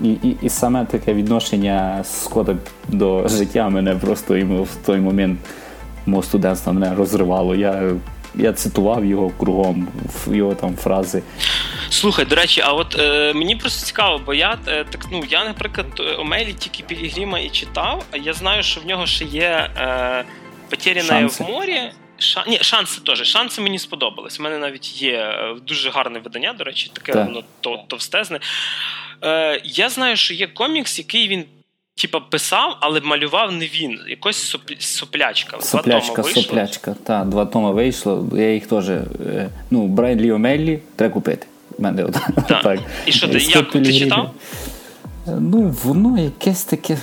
і і, і саме таке відношення Скотта до життя мене просто йому в той момент мого студентства мене розривало. Я я цитував його кругом, його там фрази. Слухай, до речі, а от е, мені просто цікаво, бо я е, так ну я, наприклад, Омелі тільки Пілігріма і читав, а я знаю, що в нього ще є е, Потеряна в морі. Ша... Ні, шанси теж. Шанси мені сподобались. У мене навіть є е, дуже гарне видання, до речі, таке воно товстезне. Е, Я знаю, що є комікс, який він Типа писав, але малював не він. Якось соплячка. Соплячка, два соплячка. Так, два тома вийшло. Я їх теж. Е, ну, Брайан Ліо Меллі треба купити. мене от, так. так. І що ти як ти читав? Ну, воно якесь таке.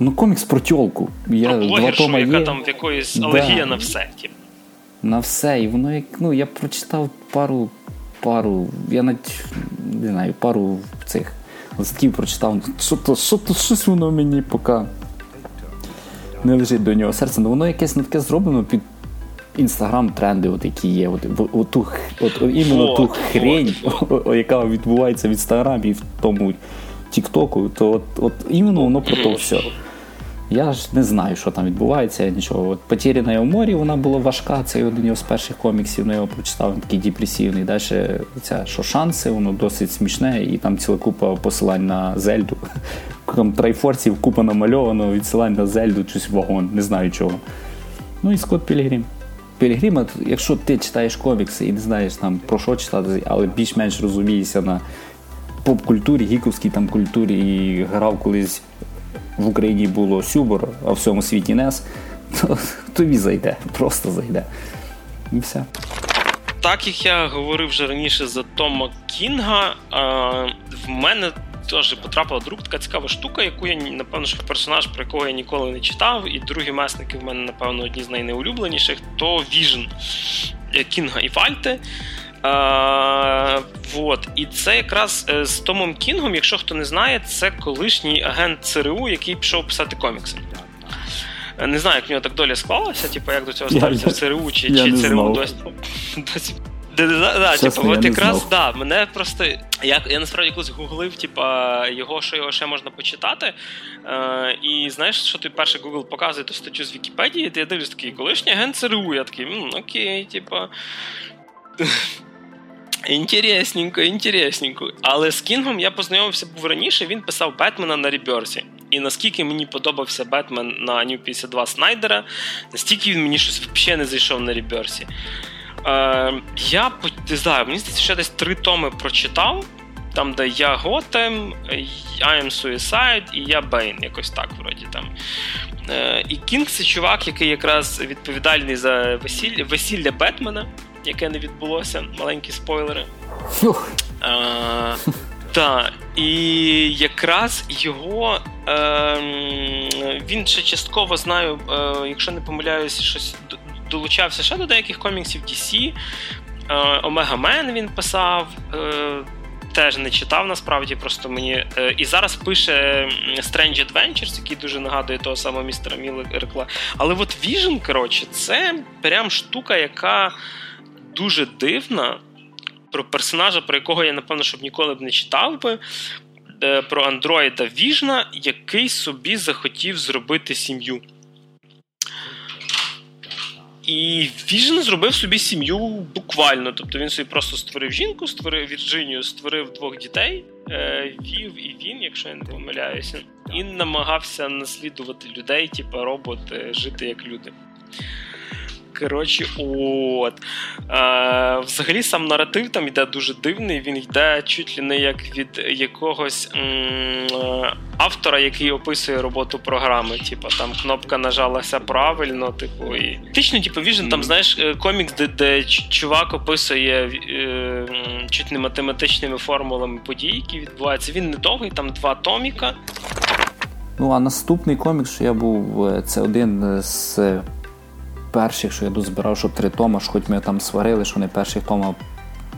Ну, комікс про тьолку. Я, про блогершу, два тома яка є. там в якоїсь алергія да. на все. Тіп. На все. І воно як. Ну, я прочитав пару пару, я навіть не знаю, пару цих листків прочитав. Що то, що то, щось воно мені поки не лежить до нього серце, але воно якесь не таке зроблено під інстаграм-тренди, от які є. От, от, от, от іменно ту хрень, яка відбувається в інстаграмі і в тому Тіктоку, то от, от іменно воно про то все. Я ж не знаю, що там відбувається, нічого. От «Потеряна у морі вона була важка, це один його з перших коміксів, на його прочитав, він такий депресивний. Далі ця що шанси, воно досить смішне, і там ціла купа посилань на Зельду. Там трайфорців купа намальовано, відсилань на Зельду, щось вагон, не знаю чого. Ну і Скотт Пілігрім. Пілігрім, якщо ти читаєш комікси і не знаєш там про що читати, але більш-менш розумієшся на поп-культурі, гіковській там культурі і грав колись в Україні було Сюбор, а в всьому світі Нес, то тобі зайде, просто зайде. І все. Так як я говорив вже раніше за Тома Кінга, в мене теж потрапила друг така цікава штука, яку я напевно що персонаж, про якого я ніколи не читав, і другі месники в мене, напевно, одні з найнеулюбленіших, то Віжн Кінга і Фальте. А, вот. І це якраз е, з Томом Кінгом, якщо хто не знає, це колишній агент ЦРУ, який пішов писати комікси. Е, не знаю, як в нього так доля склалася, типу, як до цього ставиться в ЦРУ, чи чи ЦРУ досі. досі. Да, да, да, типу, от якраз да, мене просто. Я я насправді колись гуглив, типа, його, що його ще можна почитати. Е, І знаєш, що ти перше Google показує ту статтю з Вікіпедії, ти я дивлюсь такий колишній агент ЦРУ. Я такий, окей, типа. Інтересненько, інтересненько. Але з Кінгом я познайомився був раніше, він писав Бетмена на Rebirth'і. І наскільки мені подобався Бетмен на New 52 Снайдера, настільки він мені щось взагалі не зайшов на Rebirth'і. Е, Я не знаю, мені здається, ще десь три томи прочитав. Там, де I am Gotham, I am Suicide і I am Bane, якось так, вроді там. Е, І Кінг це чувак, який якраз відповідальний за весілля весілля Бетмена яке не відбулося. Маленькі спойлери. Так, і якраз його е, він ще частково знаю, е, якщо не помиляюся, щось долучався ще до деяких коміксів DC. Омега Мен він писав. Е, Теж не читав насправді, просто мені. Е, і зараз пише Strange Adventures, який дуже нагадує того самого містера Міллеркла. Але от Vision, коротше, це прям штука, яка дуже дивна про персонажа, про якого я, напевно, щоб ніколи б не читав би. Е, про андроїда Віжна, який собі захотів зробити сім'ю. І Віжн зробив собі сім'ю буквально. Тобто він собі просто створив жінку, створив Вірджинію, створив двох дітей, е, Вів і він, якщо я не помиляюся, і намагався наслідувати людей, типу робот, жити як люди. Коротше, от. Е, Взагалі сам наратив там йде дуже дивний, він йде чуть ли не як від якогось м- е, автора, який описує роботу програми. Типу, там кнопка нажалася правильно, типу. і... Фактично, типу, Vision, там, знаєш, е, комікс, де де чувак описує е, чуть не математичними формулами подій, які відбуваються. Він недовгий, там два томіка. Ну, а наступний комікс, що я був, е, це один з перших, що я дозбирав, що три тома, ж хоч ми там сварили, що не перших тома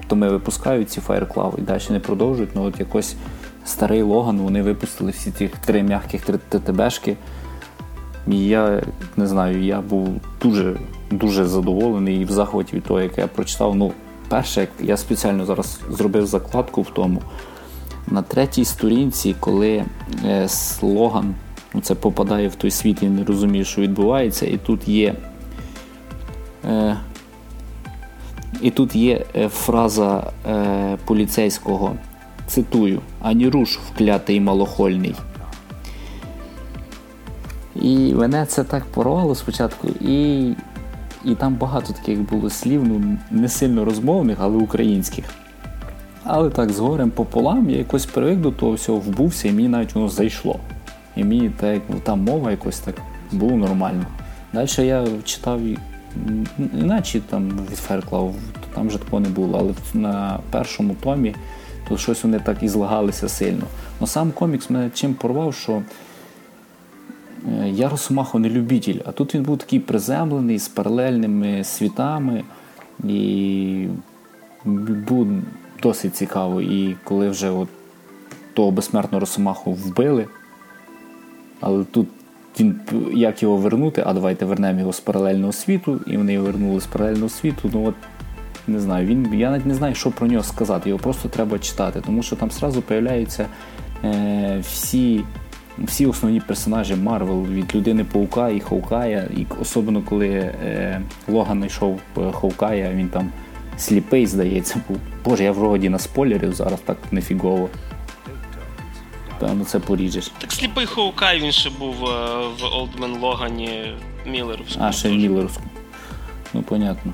томи випускають ці Fireclaw і далі не продовжують. Ну от якось старий Логан, вони випустили всі ці три м'яких ТТБшки. І я не знаю, я був дуже дуже задоволений і в захваті від того, як я прочитав. Ну, перше, я спеціально зараз зробив закладку в тому. На третій сторінці, коли е, слоган ну, це попадає в той світ і не розуміє, що відбувається, і тут є і тут є е, фраза е, поліцейського, цитую, ані руш вклятий малохольний. І мене це так порвало спочатку, і і там багато таких було слів, ну не сильно розмовних, але українських. Але так, з горем пополам я якось привик до того всього вбувся, і мені навіть воно зайшло. І мені так, ну, там мова якось так було нормально. Далі я читав Іначе там від Ферклав, то там вже такого не було, але на першому томі то щось вони так і злагалися сильно. Но сам комікс мене чим порвав, що е, я Росомахо не любитель, а тут він був такий приземлений з паралельними світами. І було досить цікаво. І коли вже от того безсмертного Росомаху вбили, але тут він як його вернути, а давайте вернемо його з паралельного світу, і вони його вернули з паралельного світу. Ну от не знаю, він, я навіть не знаю, що про нього сказати. Його просто треба читати, тому що там зразу з'являються е, всі всі основні персонажі Марвел від людини Паука і Hawkeye'я. І особливо коли е, Логан знайшов е, Hawkeye'я, він там сліпий, здається, був. Боже, я вроді на спойлерів зараз так нефігово. Певно, це поріжеш. Так сліпий Хоукай він ще був е, в Олдмен Логані Міллеровському. А, ще Міллеровському. Ну, понятно.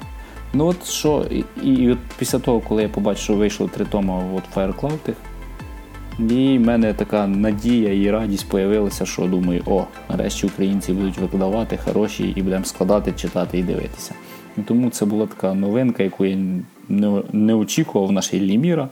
Ну от що, і, і от після того, коли я побачив, що вийшло три тома от Firecloud, і в мене така надія і радість появилася, що думаю, о, нарешті українці будуть викладати хороші і будемо складати, читати і дивитися. І тому це була така новинка, яку я не, не очікував нашій Ліміра.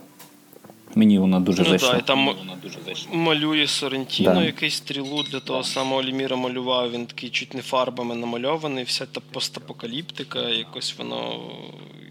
Мені вона дуже ну, зайшла. Да, там вона дуже зайшла. малює Сорентіно да. якийсь стрілу для того да. самого Ліміра малював. Він такий чуть не фарбами намальований, вся та постапокаліптика, якось воно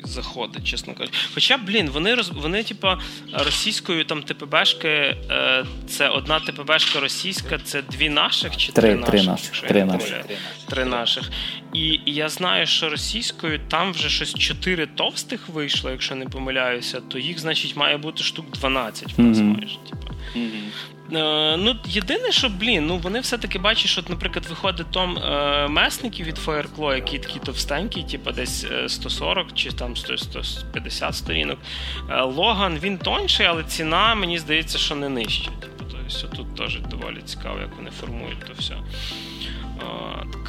заходить, чесно кажучи. Хоча, блін, вони роз вони, типа, російською там ТПБшки, е, це одна ТПБшка російська, це дві наших чи три, три, три наших? Три наших. Три наших. І, і я знаю, що російською там вже щось чотири товстих вийшло, якщо не помиляюся, то їх, значить, має бути штук 12 в нас mm-hmm. майже. Типа. Mm-hmm. Е, ну, Єдине, що, блін, ну вони все-таки бачать, що, наприклад, виходить том е, месників від Fireclaw, який такий товстенький, типу десь 140 е, чи там 150 сторінок. Е, Логан він тонший, але ціна, мені здається, що не нижча. Типу, тобто, Тут теж доволі цікаво, як вони формують то все.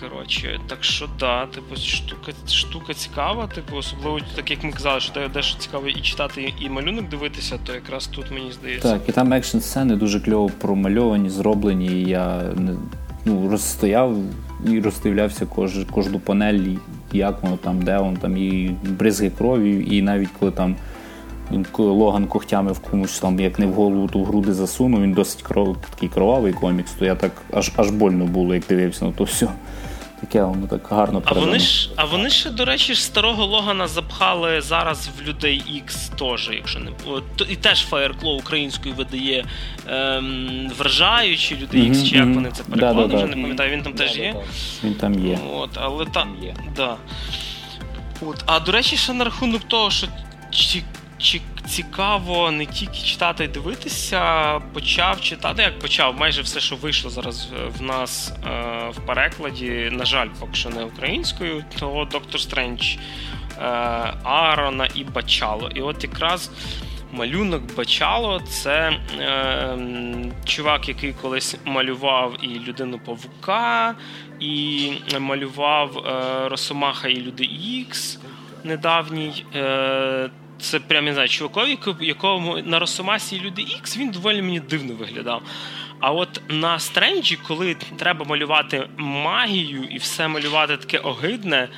Коротше, так що да, типу, штука штука цікава, типу, особливо так як ми казали, що дещо цікаво і читати, і малюнок дивитися, то якраз тут мені здається. Так, і там екшн сцени дуже кльово промальовані, зроблені. і Я ну, розстояв і роздивлявся кож, кожну панель, як воно там, де воно там, і бризги крові, і навіть коли там. Він Логан когтями в комусь там, як не в голову, то в груди засунув, він досить кров, такий кровавий комікс, то я так аж аж больно було, як дивився на то все. Таке воно так гарно А вони ж, а вони ж, до речі, ж старого Логана запхали зараз в людей X теж, якщо не і теж Fireclaw українською видає ем, вражаючі людей X, mm-hmm, чи як вони це перекладали, да, да, вже да. не пам'ятаю, він там теж є. Він там є. От, але там є. Да. От, А до речі, ще на рахунок того, що чи цікаво не тільки читати і дивитися, почав читати, як почав майже все, що вийшло зараз в нас е, в перекладі. На жаль, поки що не українською, то Доктор Стрендж е, Аарона і Бачало. І от якраз. Малюнок Бачало це е, чувак, який колись малював і людину Павука, і малював е, Росомаха і Люди Ікс недавній. Е, це прям не знаю, чувакові, якому на Росомасі люди Ікс він доволі мені дивно виглядав. А от на Стренджі, коли треба малювати магію і все малювати таке огидне.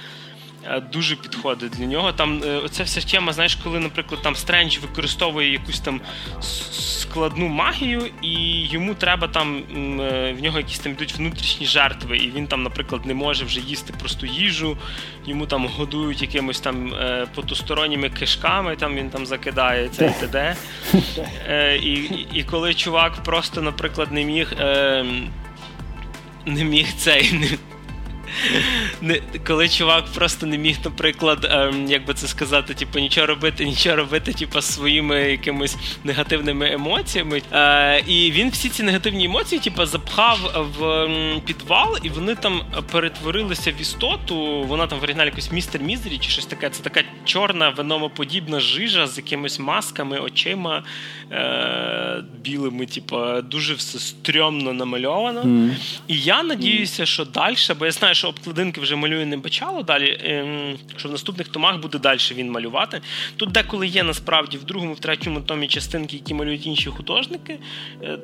Е, дуже підходить для нього. Там е, оця вся тема, знаєш, коли, наприклад, там Стрендж використовує якусь там складну магію, і йому треба там е, в нього якісь там йдуть внутрішні жертви, і він там, наприклад, не може вже їсти просту їжу, йому там годують якимось там потусторонніми кишками, там він там закидає це і т.д. І, і коли чувак просто, наприклад, не міг. Ем, не міг цей не, Коли чувак просто не міг, наприклад, ем, як би це сказати, типу, нічого робити, нічого робити, типу, своїми якимись негативними емоціями. Е, І він всі ці негативні емоції, типу, запхав в ем, підвал, і вони там перетворилися в істоту. Вона там в оригіналі якось містер Мізері чи щось таке. Це така чорна веномоподібна жижа з якимись масками, очима е, білими, типу, дуже все стрьомно намальовано. Mm. І я надіюся, що далі, бо я знаю, що обкладинки вже малює не бачало далі, ем, що в наступних томах буде далі він малювати. Тут деколи є насправді в другому, в третьому томі частинки, які малюють інші художники. Е,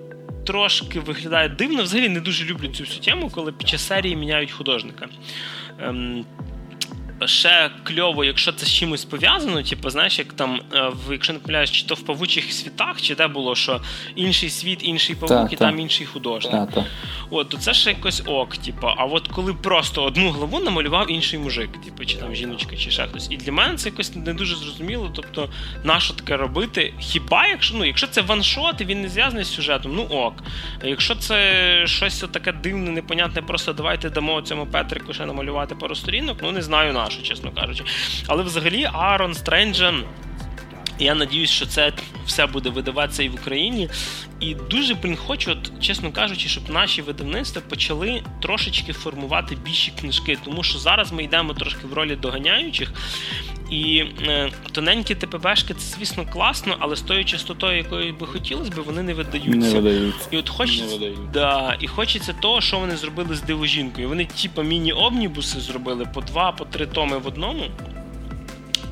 трошки виглядає дивно. Взагалі не дуже люблю цю всю тему, коли під час серії міняють художника. Ще кльово, якщо це з чимось пов'язано, типу, знаєш, як там, е, в, якщо не помиляюсь, чи то в павучих світах, чи де було, що інший світ, інший павук, та, і та. там інший художник. Та, от, то це ще якось ок, типу. А от коли просто одну главу намалював інший мужик, типу, чи там жіночка, чи ще хтось. І для мене це якось не дуже зрозуміло. Тобто, на що таке робити? Хіба якщо ну, якщо це ваншот і він не зв'язаний з сюжетом, ну ок. А якщо це щось таке дивне, непонятне, просто давайте дамо цьому Петрику ще намалювати пару сторінок, ну не знаю на що, чесно кажучи. Але взагалі Аарон Стренджа. Я надіюсь, що це все буде видаватися і в Україні. І дуже блін, хочу, от, чесно кажучи, щоб наші видавництва почали трошечки формувати більші книжки, тому що зараз ми йдемо трошки в ролі доганяючих. І е, тоненькі ТПБшки це, звісно, класно, але з тою частотою, якою би хотілося б, вони не видаються. Не видаються. І от хочеться да, і хочеться того, що вони зробили з дивожінкою. Вони, типа, міні-обнібуси зробили по два, по три томи в одному.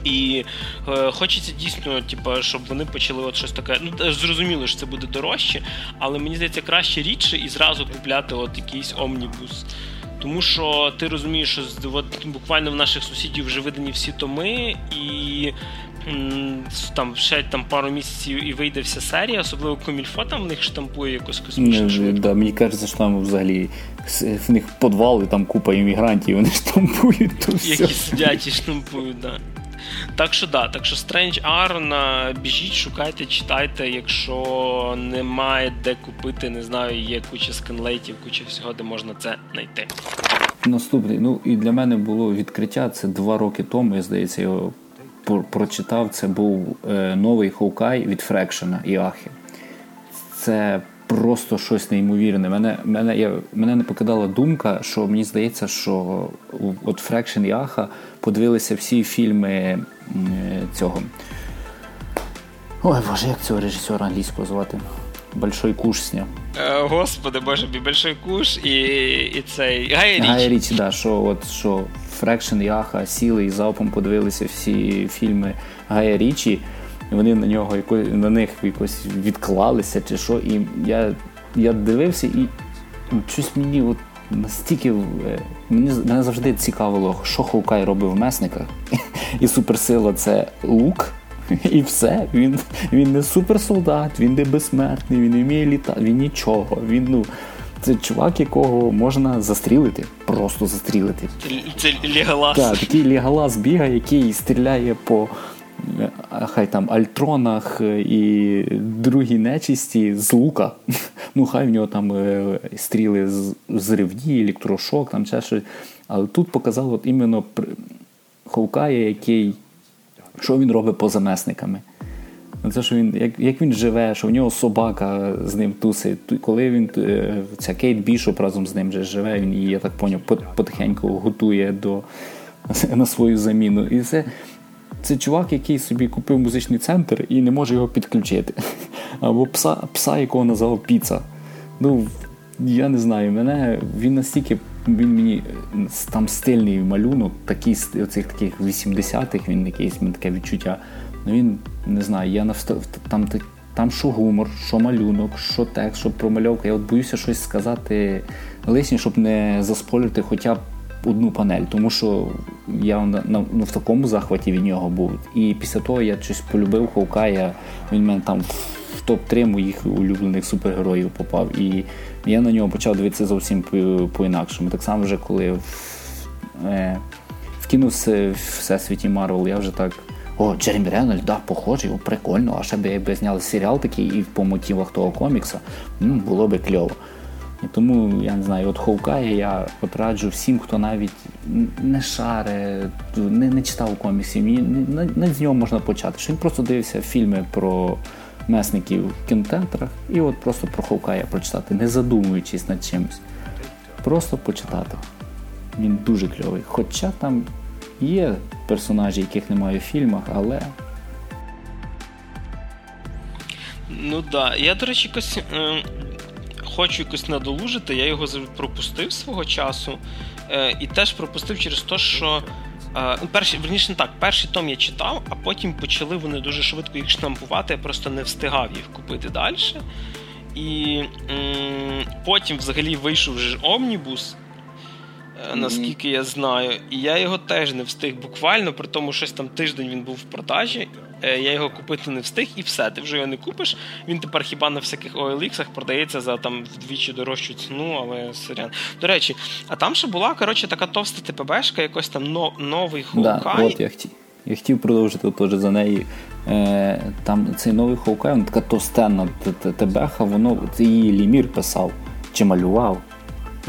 І е, хочеться дійсно, типу, щоб вони почали от щось таке. Ну, зрозуміло, що це буде дорожче, але мені здається, краще рідше і зразу купляти от якийсь омнібус. Тому що ти розумієш, що от, буквально в наших сусідів вже видані всі томи, і там ще там пару місяців і вийде вся серія, особливо комільфо там в них штампує якось космічно швидко. Да, Мені кажеться, що там взагалі в них подвали, там купа іммігрантів, вони штампують. то все. Які сидять і штампують, так. Да. Так що да, так що Strange Arn, біжіть, шукайте, читайте, якщо немає де купити, не знаю, є куча сканлейтів, куча всього, де можна це знайти. Наступний, ну і для мене було відкриття. Це два роки тому, я здається, його прочитав. Це був е, новий Хоукай від Фрекшена і Ахи. Це просто щось неймовірне. Мене мене, я, мене не покидала думка, що мені здається, що от Фрекшен і Аха подивилися всі фільми цього. Ой Боже, як цього режисера англійського звати? Большой куш сня. Е, господи, боже мій, Большой куш і і цей Гай Річ. Гай Річ, да, що от що Фрекшен і Аха сіли і залпом подивилися всі фільми Гая Річі і вони на нього на них якось відклалися чи що. І я я дивився і щось мені от настільки е, мені мене завжди цікавило, що Хоукай робив в месниках. І суперсила це лук. І все. Він він не суперсолдат, він не безсмертний, він не вміє літати, він нічого. Він ну. Це чувак, якого можна застрілити, просто застрілити. Це Леголас. Так, такий Леголас бігає, який стріляє по хай там альтронах е, і другій нечисті з лука. Ну, Hawkeye, в нього там е, стріли з ревні, електрошок, там ще. Але тут показав от іменно Ховкає, який, що він робить поза месниками. Це, що він, Як як він живе, що в нього собака з ним тусить. Коли він е, ця Кейт Бішоп разом з ним вже живе, він її, я так поняв, потихеньку готує до, на свою заміну. І це це чувак, який собі купив музичний центр і не може його підключити. Або пса, пса якого назвав піца. Ну, я не знаю, мене він настільки він мені там стильний малюнок, такий оцих таких 80-х, він якийсь він таке відчуття. Ну він не знаю, я навстав там там що гумор, що малюнок, що текст, що промальовка. Я от боюся щось сказати лишнє, щоб не заспорити хоча б одну панель, тому що я на, ну, в такому захваті від нього був. І після того я щось полюбив Хоукая, він мене там в топ-3 моїх улюблених супергероїв попав. І я на нього почав дивитися зовсім по-інакшому. Так само вже коли в, е, вкинувся в всесвіті Марвел, я вже так. О, Джеремі Реннер, да, похожий, о, прикольно, а ще б якби зняли серіал такий і по мотивах того комікса, м, було би кльово. І тому я не знаю, от Hawkeye'я я раджу всім, хто навіть не шаре, не не читав коміксів, не, не з нього можна почати. Що він просто дивився фільми про месників в кінотеатрах і от просто про Хоукая прочитати, не задумуючись над чимось. Просто почитати. Він дуже кльовий. Хоча там є персонажі, яких немає в фільмах, але. Ну так. Да. Я, до речі, якось. Хочу якось надолужити, я його пропустив свого часу. Е, І теж пропустив через те, що. Е, ну, перший, верніше не так, перший том я читав, а потім почали вони дуже швидко їх штампувати, я просто не встигав їх купити далі. І м- потім взагалі вийшов вже Омнібус. Е, наскільки я знаю. І я його теж не встиг буквально, при тому щось там тиждень він був в продажі. Е, я його купити не встиг і все. Ти вже його не купиш. Він тепер хіба на всяких OLX продається за там вдвічі дорожчу ціну, але сорян. До речі, а там ще була коротше, така товста ТПБшка, якось там но, новий Хоукай. Да, от я хотів. Я хотів продовжити теж за неї. Е, Там цей новий Хоукай, вона така товстенна ТБХ, воно її лімір писав чи малював.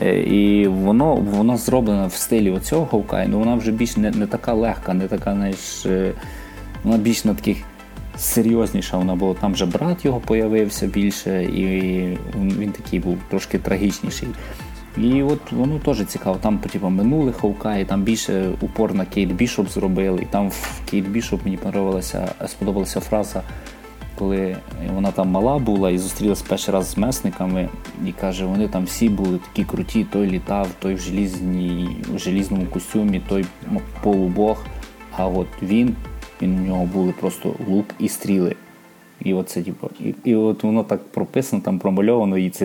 Е, і воно воно зроблено в стилі оцього Hawkeye, ну вона вже більш не не така легка, не така, знаєш, е, вона більш на таких серйозніша вона була. Там вже брат його появився більше, і він такий був трошки трагічніший. І от воно теж цікаво. Там типу, минулий Hawkeye, там більше упор на Кейт Бішоп зробили. І там в Кейт Бішоп мені сподобалася, сподобалася фраза коли вона там мала була і зустрілася перший раз з месниками, і каже, вони там всі були такі круті, той літав, той в желізній, в желізному костюмі, той полубог. А от він, він у нього були просто лук і стріли. І оце, типу, і, і от воно так прописано, там промальовано, і це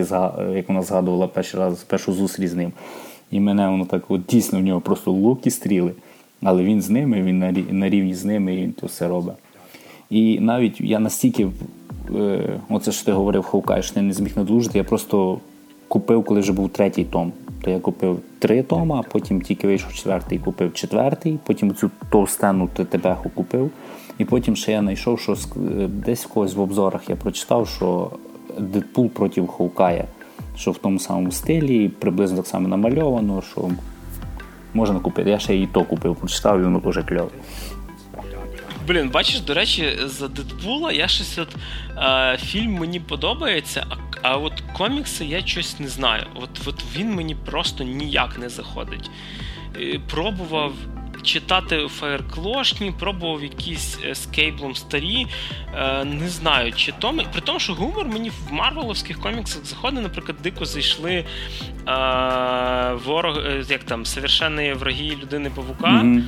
як вона згадувала перший раз першу зустріч з ним. І мене воно так от дійсно в нього просто лук і стріли. Але він з ними, він на рівні з ними, і він то все робить. І навіть я настільки, е, оце що ти говорив, Ховкай, що ти не зміг надолужити, я просто купив, коли вже був третій том. То я купив три тома, а потім тільки вийшов четвертий, купив четвертий, потім цю товстену ТТБху купив. І потім ще я знайшов, що десь в когось в обзорах я прочитав, що Дедпул проти Хоукая, що в тому самому стилі, приблизно так само намальовано, що можна купити. Я ще і то купив, прочитав, і воно дуже кльове. Блін, бачиш, до речі, за Дедпула я щось от е, фільм мені подобається, а а от комікси я щось не знаю. От, От він мені просто ніяк не заходить. Е, пробував читати фаєрклошні, пробував якісь з кейблом старі. Е, не знаю, чи то при тому, що гумор мені в марвеловських коміксах заходить, наприклад, дико зайшли е, ворог, як там совершенні враги людини павука, mm-hmm.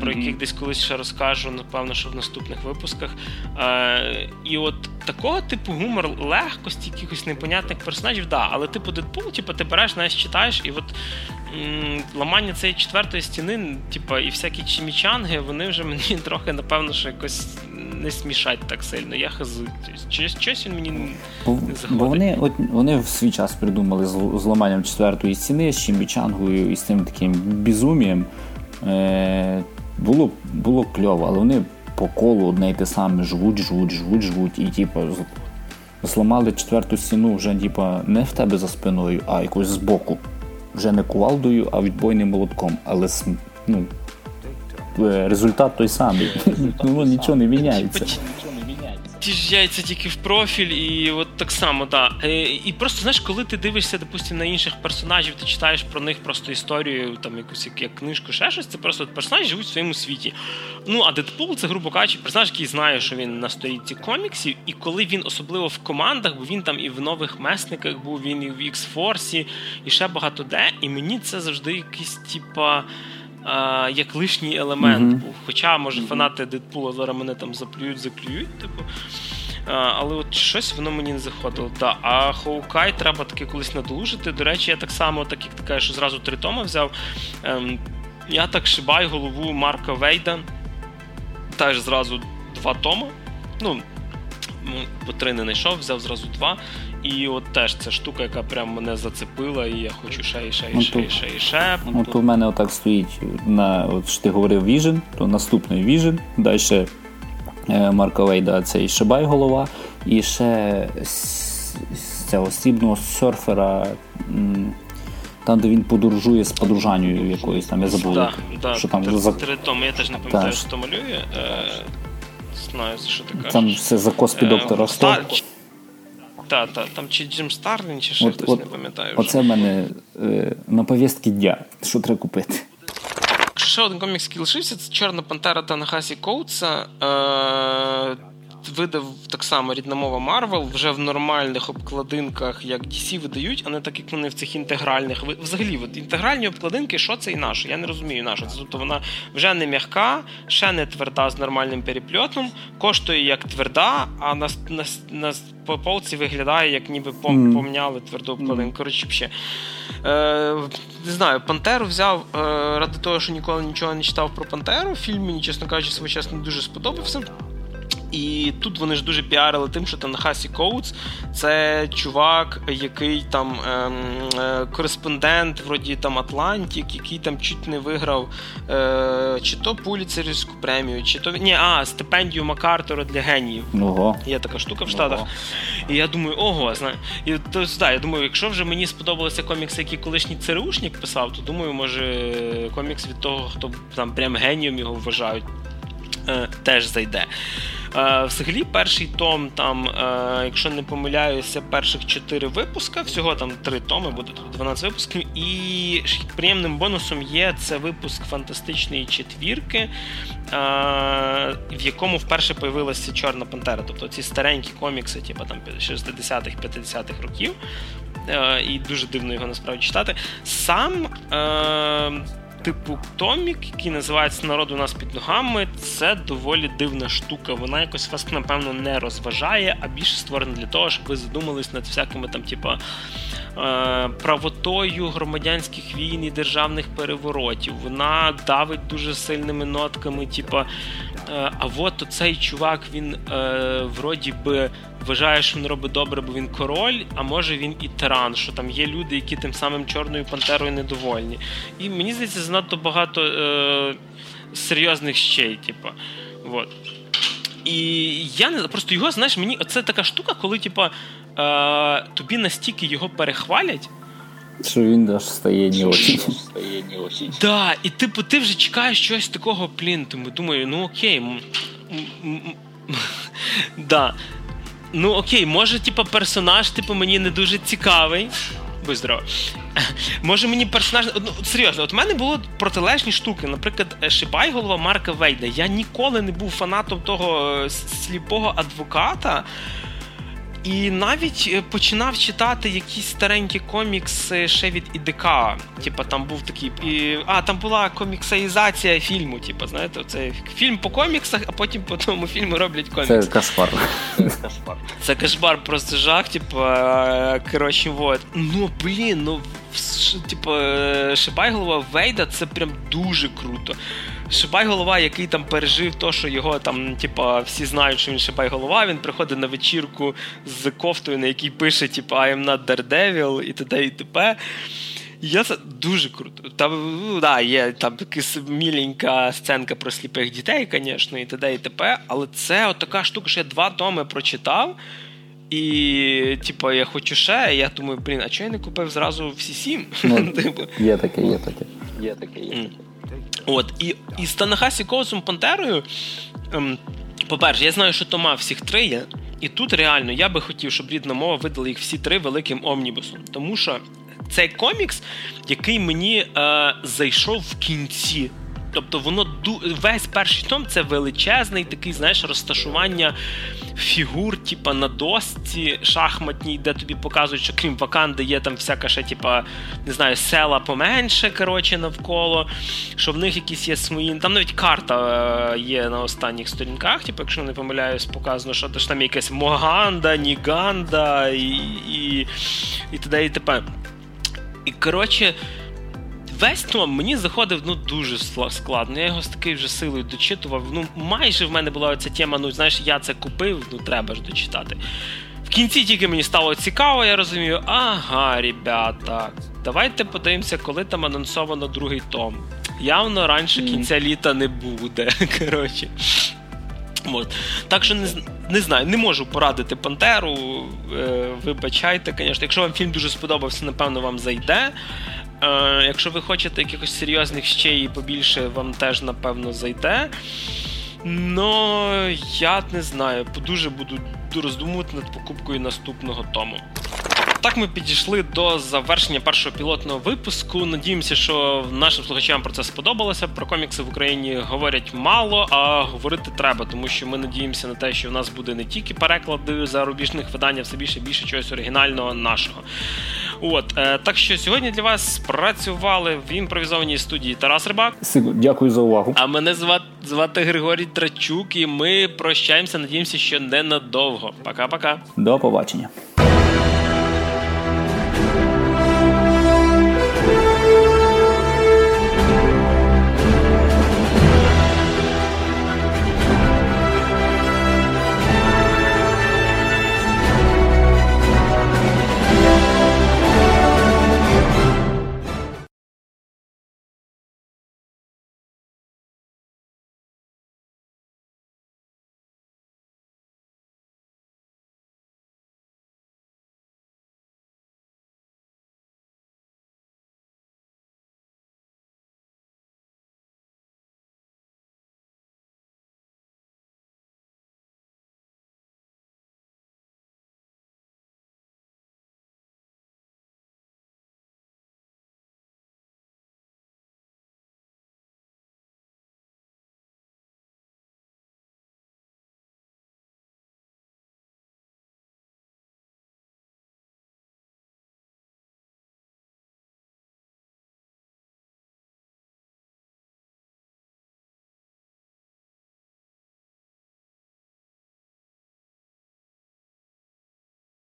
Про яких десь колись ще розкажу, напевно, що в наступних випусках. І от такого типу гумор легкості, якихось непонятних персонажів, да, але типу Дедпул, типу, ти береш, знаєш, читаєш, і от ламання цієї четвертої стіни, типу, і всякі чимічанги, вони вже мені трохи, напевно, що якось не смішать так сильно. Я хазую. Щось він мені не заходить. Бо вони от, вони в свій час придумали з ламанням четвертої стіни, з чимічангою і з тим таким безумієм. Е, Було було кльово, але вони по колу одне й те саме жвуть, жвуть, жвуть, жвуть. І типу, зламали четверту стіну вже типу, не в тебе за спиною, а якось збоку вже не кувалдою, а відбойним молотком. Але ну, е, результат той самий. Ну, Нічого не міняється. Ті ж яйця тільки в профіль, і от так само, да. Е, і просто знаєш, коли ти дивишся, допустим, на інших персонажів, ти читаєш про них просто історію, там якусь як, як книжку, ще щось, це просто персонажі живуть в своєму світі. Ну, а Дедпул це, грубо кажучи, персонаж, який знає, що він на сторінці коміксів, і коли він особливо в командах, бо він там і в нових месниках був, він і в X-Force, і ще багато де. І мені це завжди якийсь, типа а, як лишній елемент mm-hmm. був. Хоча, може, фанати Дедпула зараз мене там заплюють, заклюють, типу. А, але от щось воно мені не заходило. Да. А Хоукай треба таки колись надолужити. До речі, я так само, так як ти кажеш, що зразу три тома взяв. Ем, я так шибаю голову Марка Вейда. Теж зразу два тома. Ну, по три не знайшов, взяв зразу два. І от теж ця штука, яка прям мене зацепила, і я хочу ще, і ще, і ще, і ще, і ще. От у мене отак стоїть на от що ти говорив Vision, то наступний Vision, далі е, Марка Вейда цей Шибай голова, і ще з цього срібного серфера. Там, де він подорожує з подружанню якоюсь там, я забув. Да, да, що там за... Три томи, я теж не пам'ятаю, що то малює. Е, знаю, що ти кажеш. Там все за коспі е, доктора Стар... Так, та, там чи Джим Старлін, чи ще хтось не пам'ятаю. Оце в мене е, на повістки дня. Що треба купити? Ще один комікс, який лишився, це Чорна Пантера Та-Нехасі Коутса. Е, видав так само рідна мова Марвел вже в нормальних обкладинках, як DC видають, а не так як вони в цих інтегральних. Взагалі, от інтегральні обкладинки, що це і наше? Я не розумію, на що це. Тобто вона вже не м'яка, ще не тверда з нормальним перепльотом, коштує як тверда, а на на, на по полці виглядає, як ніби пом- помняли тверду обкладинку. Коротше, ще. Е, Не знаю, Пантеру взяв е, ради того, що ніколи нічого не читав про Пантеру. Фільм мені, чесно кажучи, не дуже сподобався. І тут вони ж дуже піарили тим, що Танахасі Коутс це чувак, який там ем, е, кореспондент вроді там Атлантік, який там чуть не виграв е, чи то Пуліцерівську премію, чи то ні, а стипендію Макартора для геніїв. Ого. Є така штука в Штатах. Ого. І я думаю, ого, знаю. І то да, я думаю, якщо вже мені сподобалися комікси, які колишній ЦРУшник писав, то думаю, може комікс від того, хто там прям генієм його вважають, е, теж зайде. Е, взагалі, перший том, там, е, якщо не помиляюся, перших 4 випуска, всього там 3 томи, буде 12 випусків. І приємним бонусом є це випуск фантастичної четвірки, е, в якому вперше появилася Чорна Пантера. Тобто ці старенькі комікси, типу там 60-х, 50-х років. І дуже дивно його насправді читати. Сам типу Томік, який називається Народ у нас під ногами, це доволі дивна штука. Вона якось вас, напевно, не розважає, а більше створена для того, щоб ви задумались над всякими там, типу, правотою громадянських війн і державних переворотів. Вона давить дуже сильними нотками, типу, а от оцей чувак, він е, вроді би вважає, що він робить добре, бо він король, а може він і тиран, що там є люди, які тим самим Чорною Пантерою недовольні. І мені здається, занадто багато е, серйозних щей, типу. Вот. І я не просто його, знаєш, мені оце така штука, коли, типу, е, тобі настільки його перехвалять. Що він даже стає не очень. Да, і типу, ти вже чекаєш чогось такого, блін, тому думаю, ну окей. Да. Ну окей, може, типу, персонаж, типу, мені не дуже цікавий. Будь здорово. Може мені персонаж. Ну, Серйозно, от в мене було протилежні штуки. Наприклад, Шибайголова Марка Вейда. Я ніколи не був фанатом того е, сліпого адвоката. І навіть е, починав читати якісь старенькі комікси ще від ІДК. Типа там був такий. І, А, там була коміксаїзація фільму. Типа, знаєте, це фільм по коміксах, а потім по тому фільму роблять комікс. Це кашпар. Це кашпар просто жах, типа, коротше, вот. Ну, блін, ну типу, Шибайголова Вейда це прям дуже круто. Шибай голова, який там пережив то, що його там, типа, всі знають, що він Шибай голова, він приходить на вечірку з кофтою, на якій пише, типа, I am not Daredevil і т.д. і т.п. Я це дуже круто. Там ну, да, є там така міленька сценка про сліпих дітей, звісно, і т.д. і т.п. Але це от така штука, що я два томи прочитав. І, типу, я хочу ще. Я думаю, блін, а чого я не купив зразу всі сім? Ну, типу. Є таке, є таке. Є таке, є таке. От, І і з Танахасі Коусом Пантерою, ем, по-перше, я знаю, що Тома всіх три є. І тут реально я би хотів, щоб рідна мова видала їх всі три великим омнібусом. Тому що цей комікс, який мені е, зайшов в кінці. Тобто воно весь перший том це величезний такий, знаєш, розташування фігур, типа на досці шахматній, де тобі показують, що крім Ваканди є там всяка ще, типа, не знаю, села поменше, коротше, навколо, що в них якісь є свої. Там навіть карта е, є на останніх сторінках, типу, якщо не помиляюсь, показано, що там якась Моганда, Ніганда і і, і т.д. і т.п. І коротше весь том мені заходив ну дуже складно. Я його з такою вже силою дочитував. Ну, майже в мене була ця тема, ну знаєш, я це купив, ну треба ж дочитати. В кінці тільки мені стало цікаво, я розумію, ага, ребята, давайте подивимося, коли там анонсовано другий том. Явно раніше кінця літа не буде. коротше. От. Так що не не знаю, не можу порадити Пантеру. Е, Вибачайте, звісно. Якщо вам фільм дуже сподобався, напевно, вам зайде. Е, Якщо ви хочете якихось серйозних ще і побільше, вам теж напевно зайде. Ну, я не знаю, дуже буду роздумувати над покупкою наступного тому. Так ми підійшли до завершення першого пілотного випуску. Надіємося, що нашим слухачам про це сподобалося. Про комікси в Україні говорять мало, а говорити треба, тому що ми надіємося на те, що в нас буде не тільки переклади зарубіжних видань, а все більше більше чогось оригінального нашого. От е, так що сьогодні для вас спрацювали в імпровізованій студії Тарас Рибак. Дякую за увагу. А мене звати звати Григорій Трачук, і ми прощаємося. Надіємося, що ненадовго. Пока-пока. До побачення.